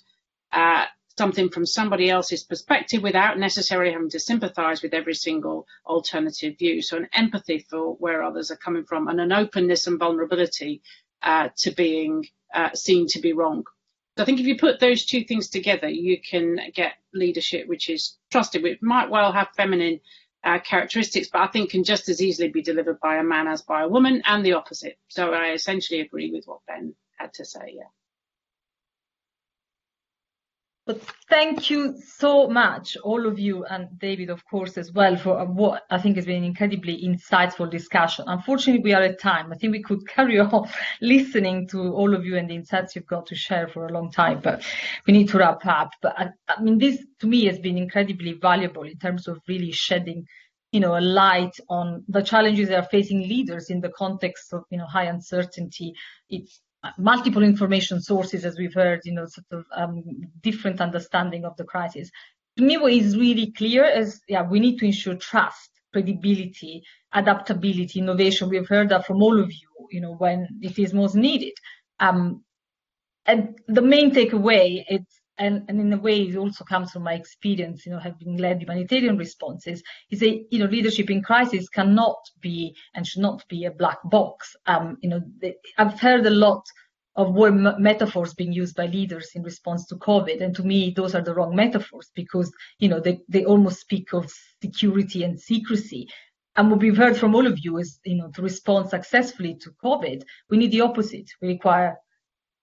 uh, something from somebody else's perspective without necessarily having to sympathize with every single alternative view. So, an empathy for where others are coming from and an openness and vulnerability uh, to being uh, seen to be wrong. So I think if you put those two things together, you can get leadership which is trusted, which might well have feminine uh, characteristics, but I think can just as easily be delivered by a man as by a woman, and the opposite. So I essentially agree with what Ben had to say. Yeah. But thank you so much, all of you, and David, of course, as well, for uh, what I think has been an incredibly insightful discussion. Unfortunately, we are at time. I think we could carry on listening to all of you and the insights you've got to share for a long time, but we need to wrap up. But I, I mean, this to me has been incredibly valuable in terms of really shedding you know, a light on the challenges that are facing leaders in the context of, you know, high uncertainty. It's multiple information sources, as we've heard, you know, sort of um, different understanding of the crisis. To me, what is really clear is, yeah, we need to ensure trust, credibility, adaptability, innovation. We've heard that from all of you, you know, when it is most needed. Um, and the main takeaway, it's and, and in a way it also comes from my experience, you know, having led humanitarian responses, is that, you know, leadership in crisis cannot be and should not be a black box. Um, you know, the, I've heard a lot of word metaphors being used by leaders in response to COVID. And to me, those are the wrong metaphors because, you know, they, they almost speak of security and secrecy. And what we've heard from all of you is, you know, to respond successfully to COVID, we need the opposite. We require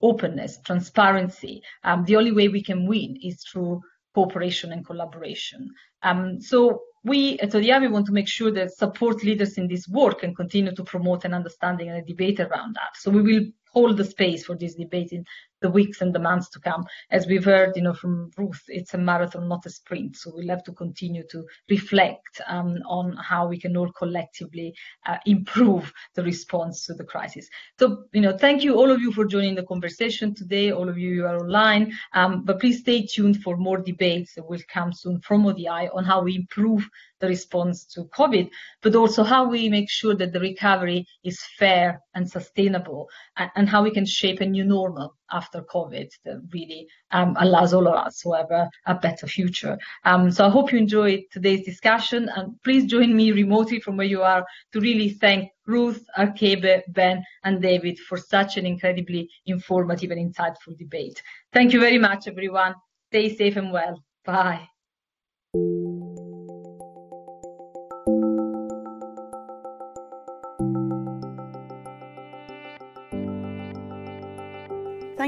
openness, transparency. Um, the only way we can win is through cooperation and collaboration. Um, so we at ODI we want to make sure that support leaders in this work and continue to promote an understanding and a debate around that. So we will hold the space for this debate in the weeks and the months to come. As we've heard, you know, from Ruth, it's a marathon, not a sprint. So we'll have to continue to reflect um, on how we can all collectively uh, improve the response to the crisis. So, you know, thank you all of you for joining the conversation today. All of you are online, um, but please stay tuned for more debates that will come soon from ODI on how we improve the response to COVID, but also how we make sure that the recovery is fair and sustainable and, and how we can shape a new normal after COVID that really um, allows all of us to have a, a better future. Um, so I hope you enjoyed today's discussion and please join me remotely from where you are to really thank Ruth, Arkebe, Ben and David for such an incredibly informative and insightful debate. Thank you very much everyone. Stay safe and well. Bye.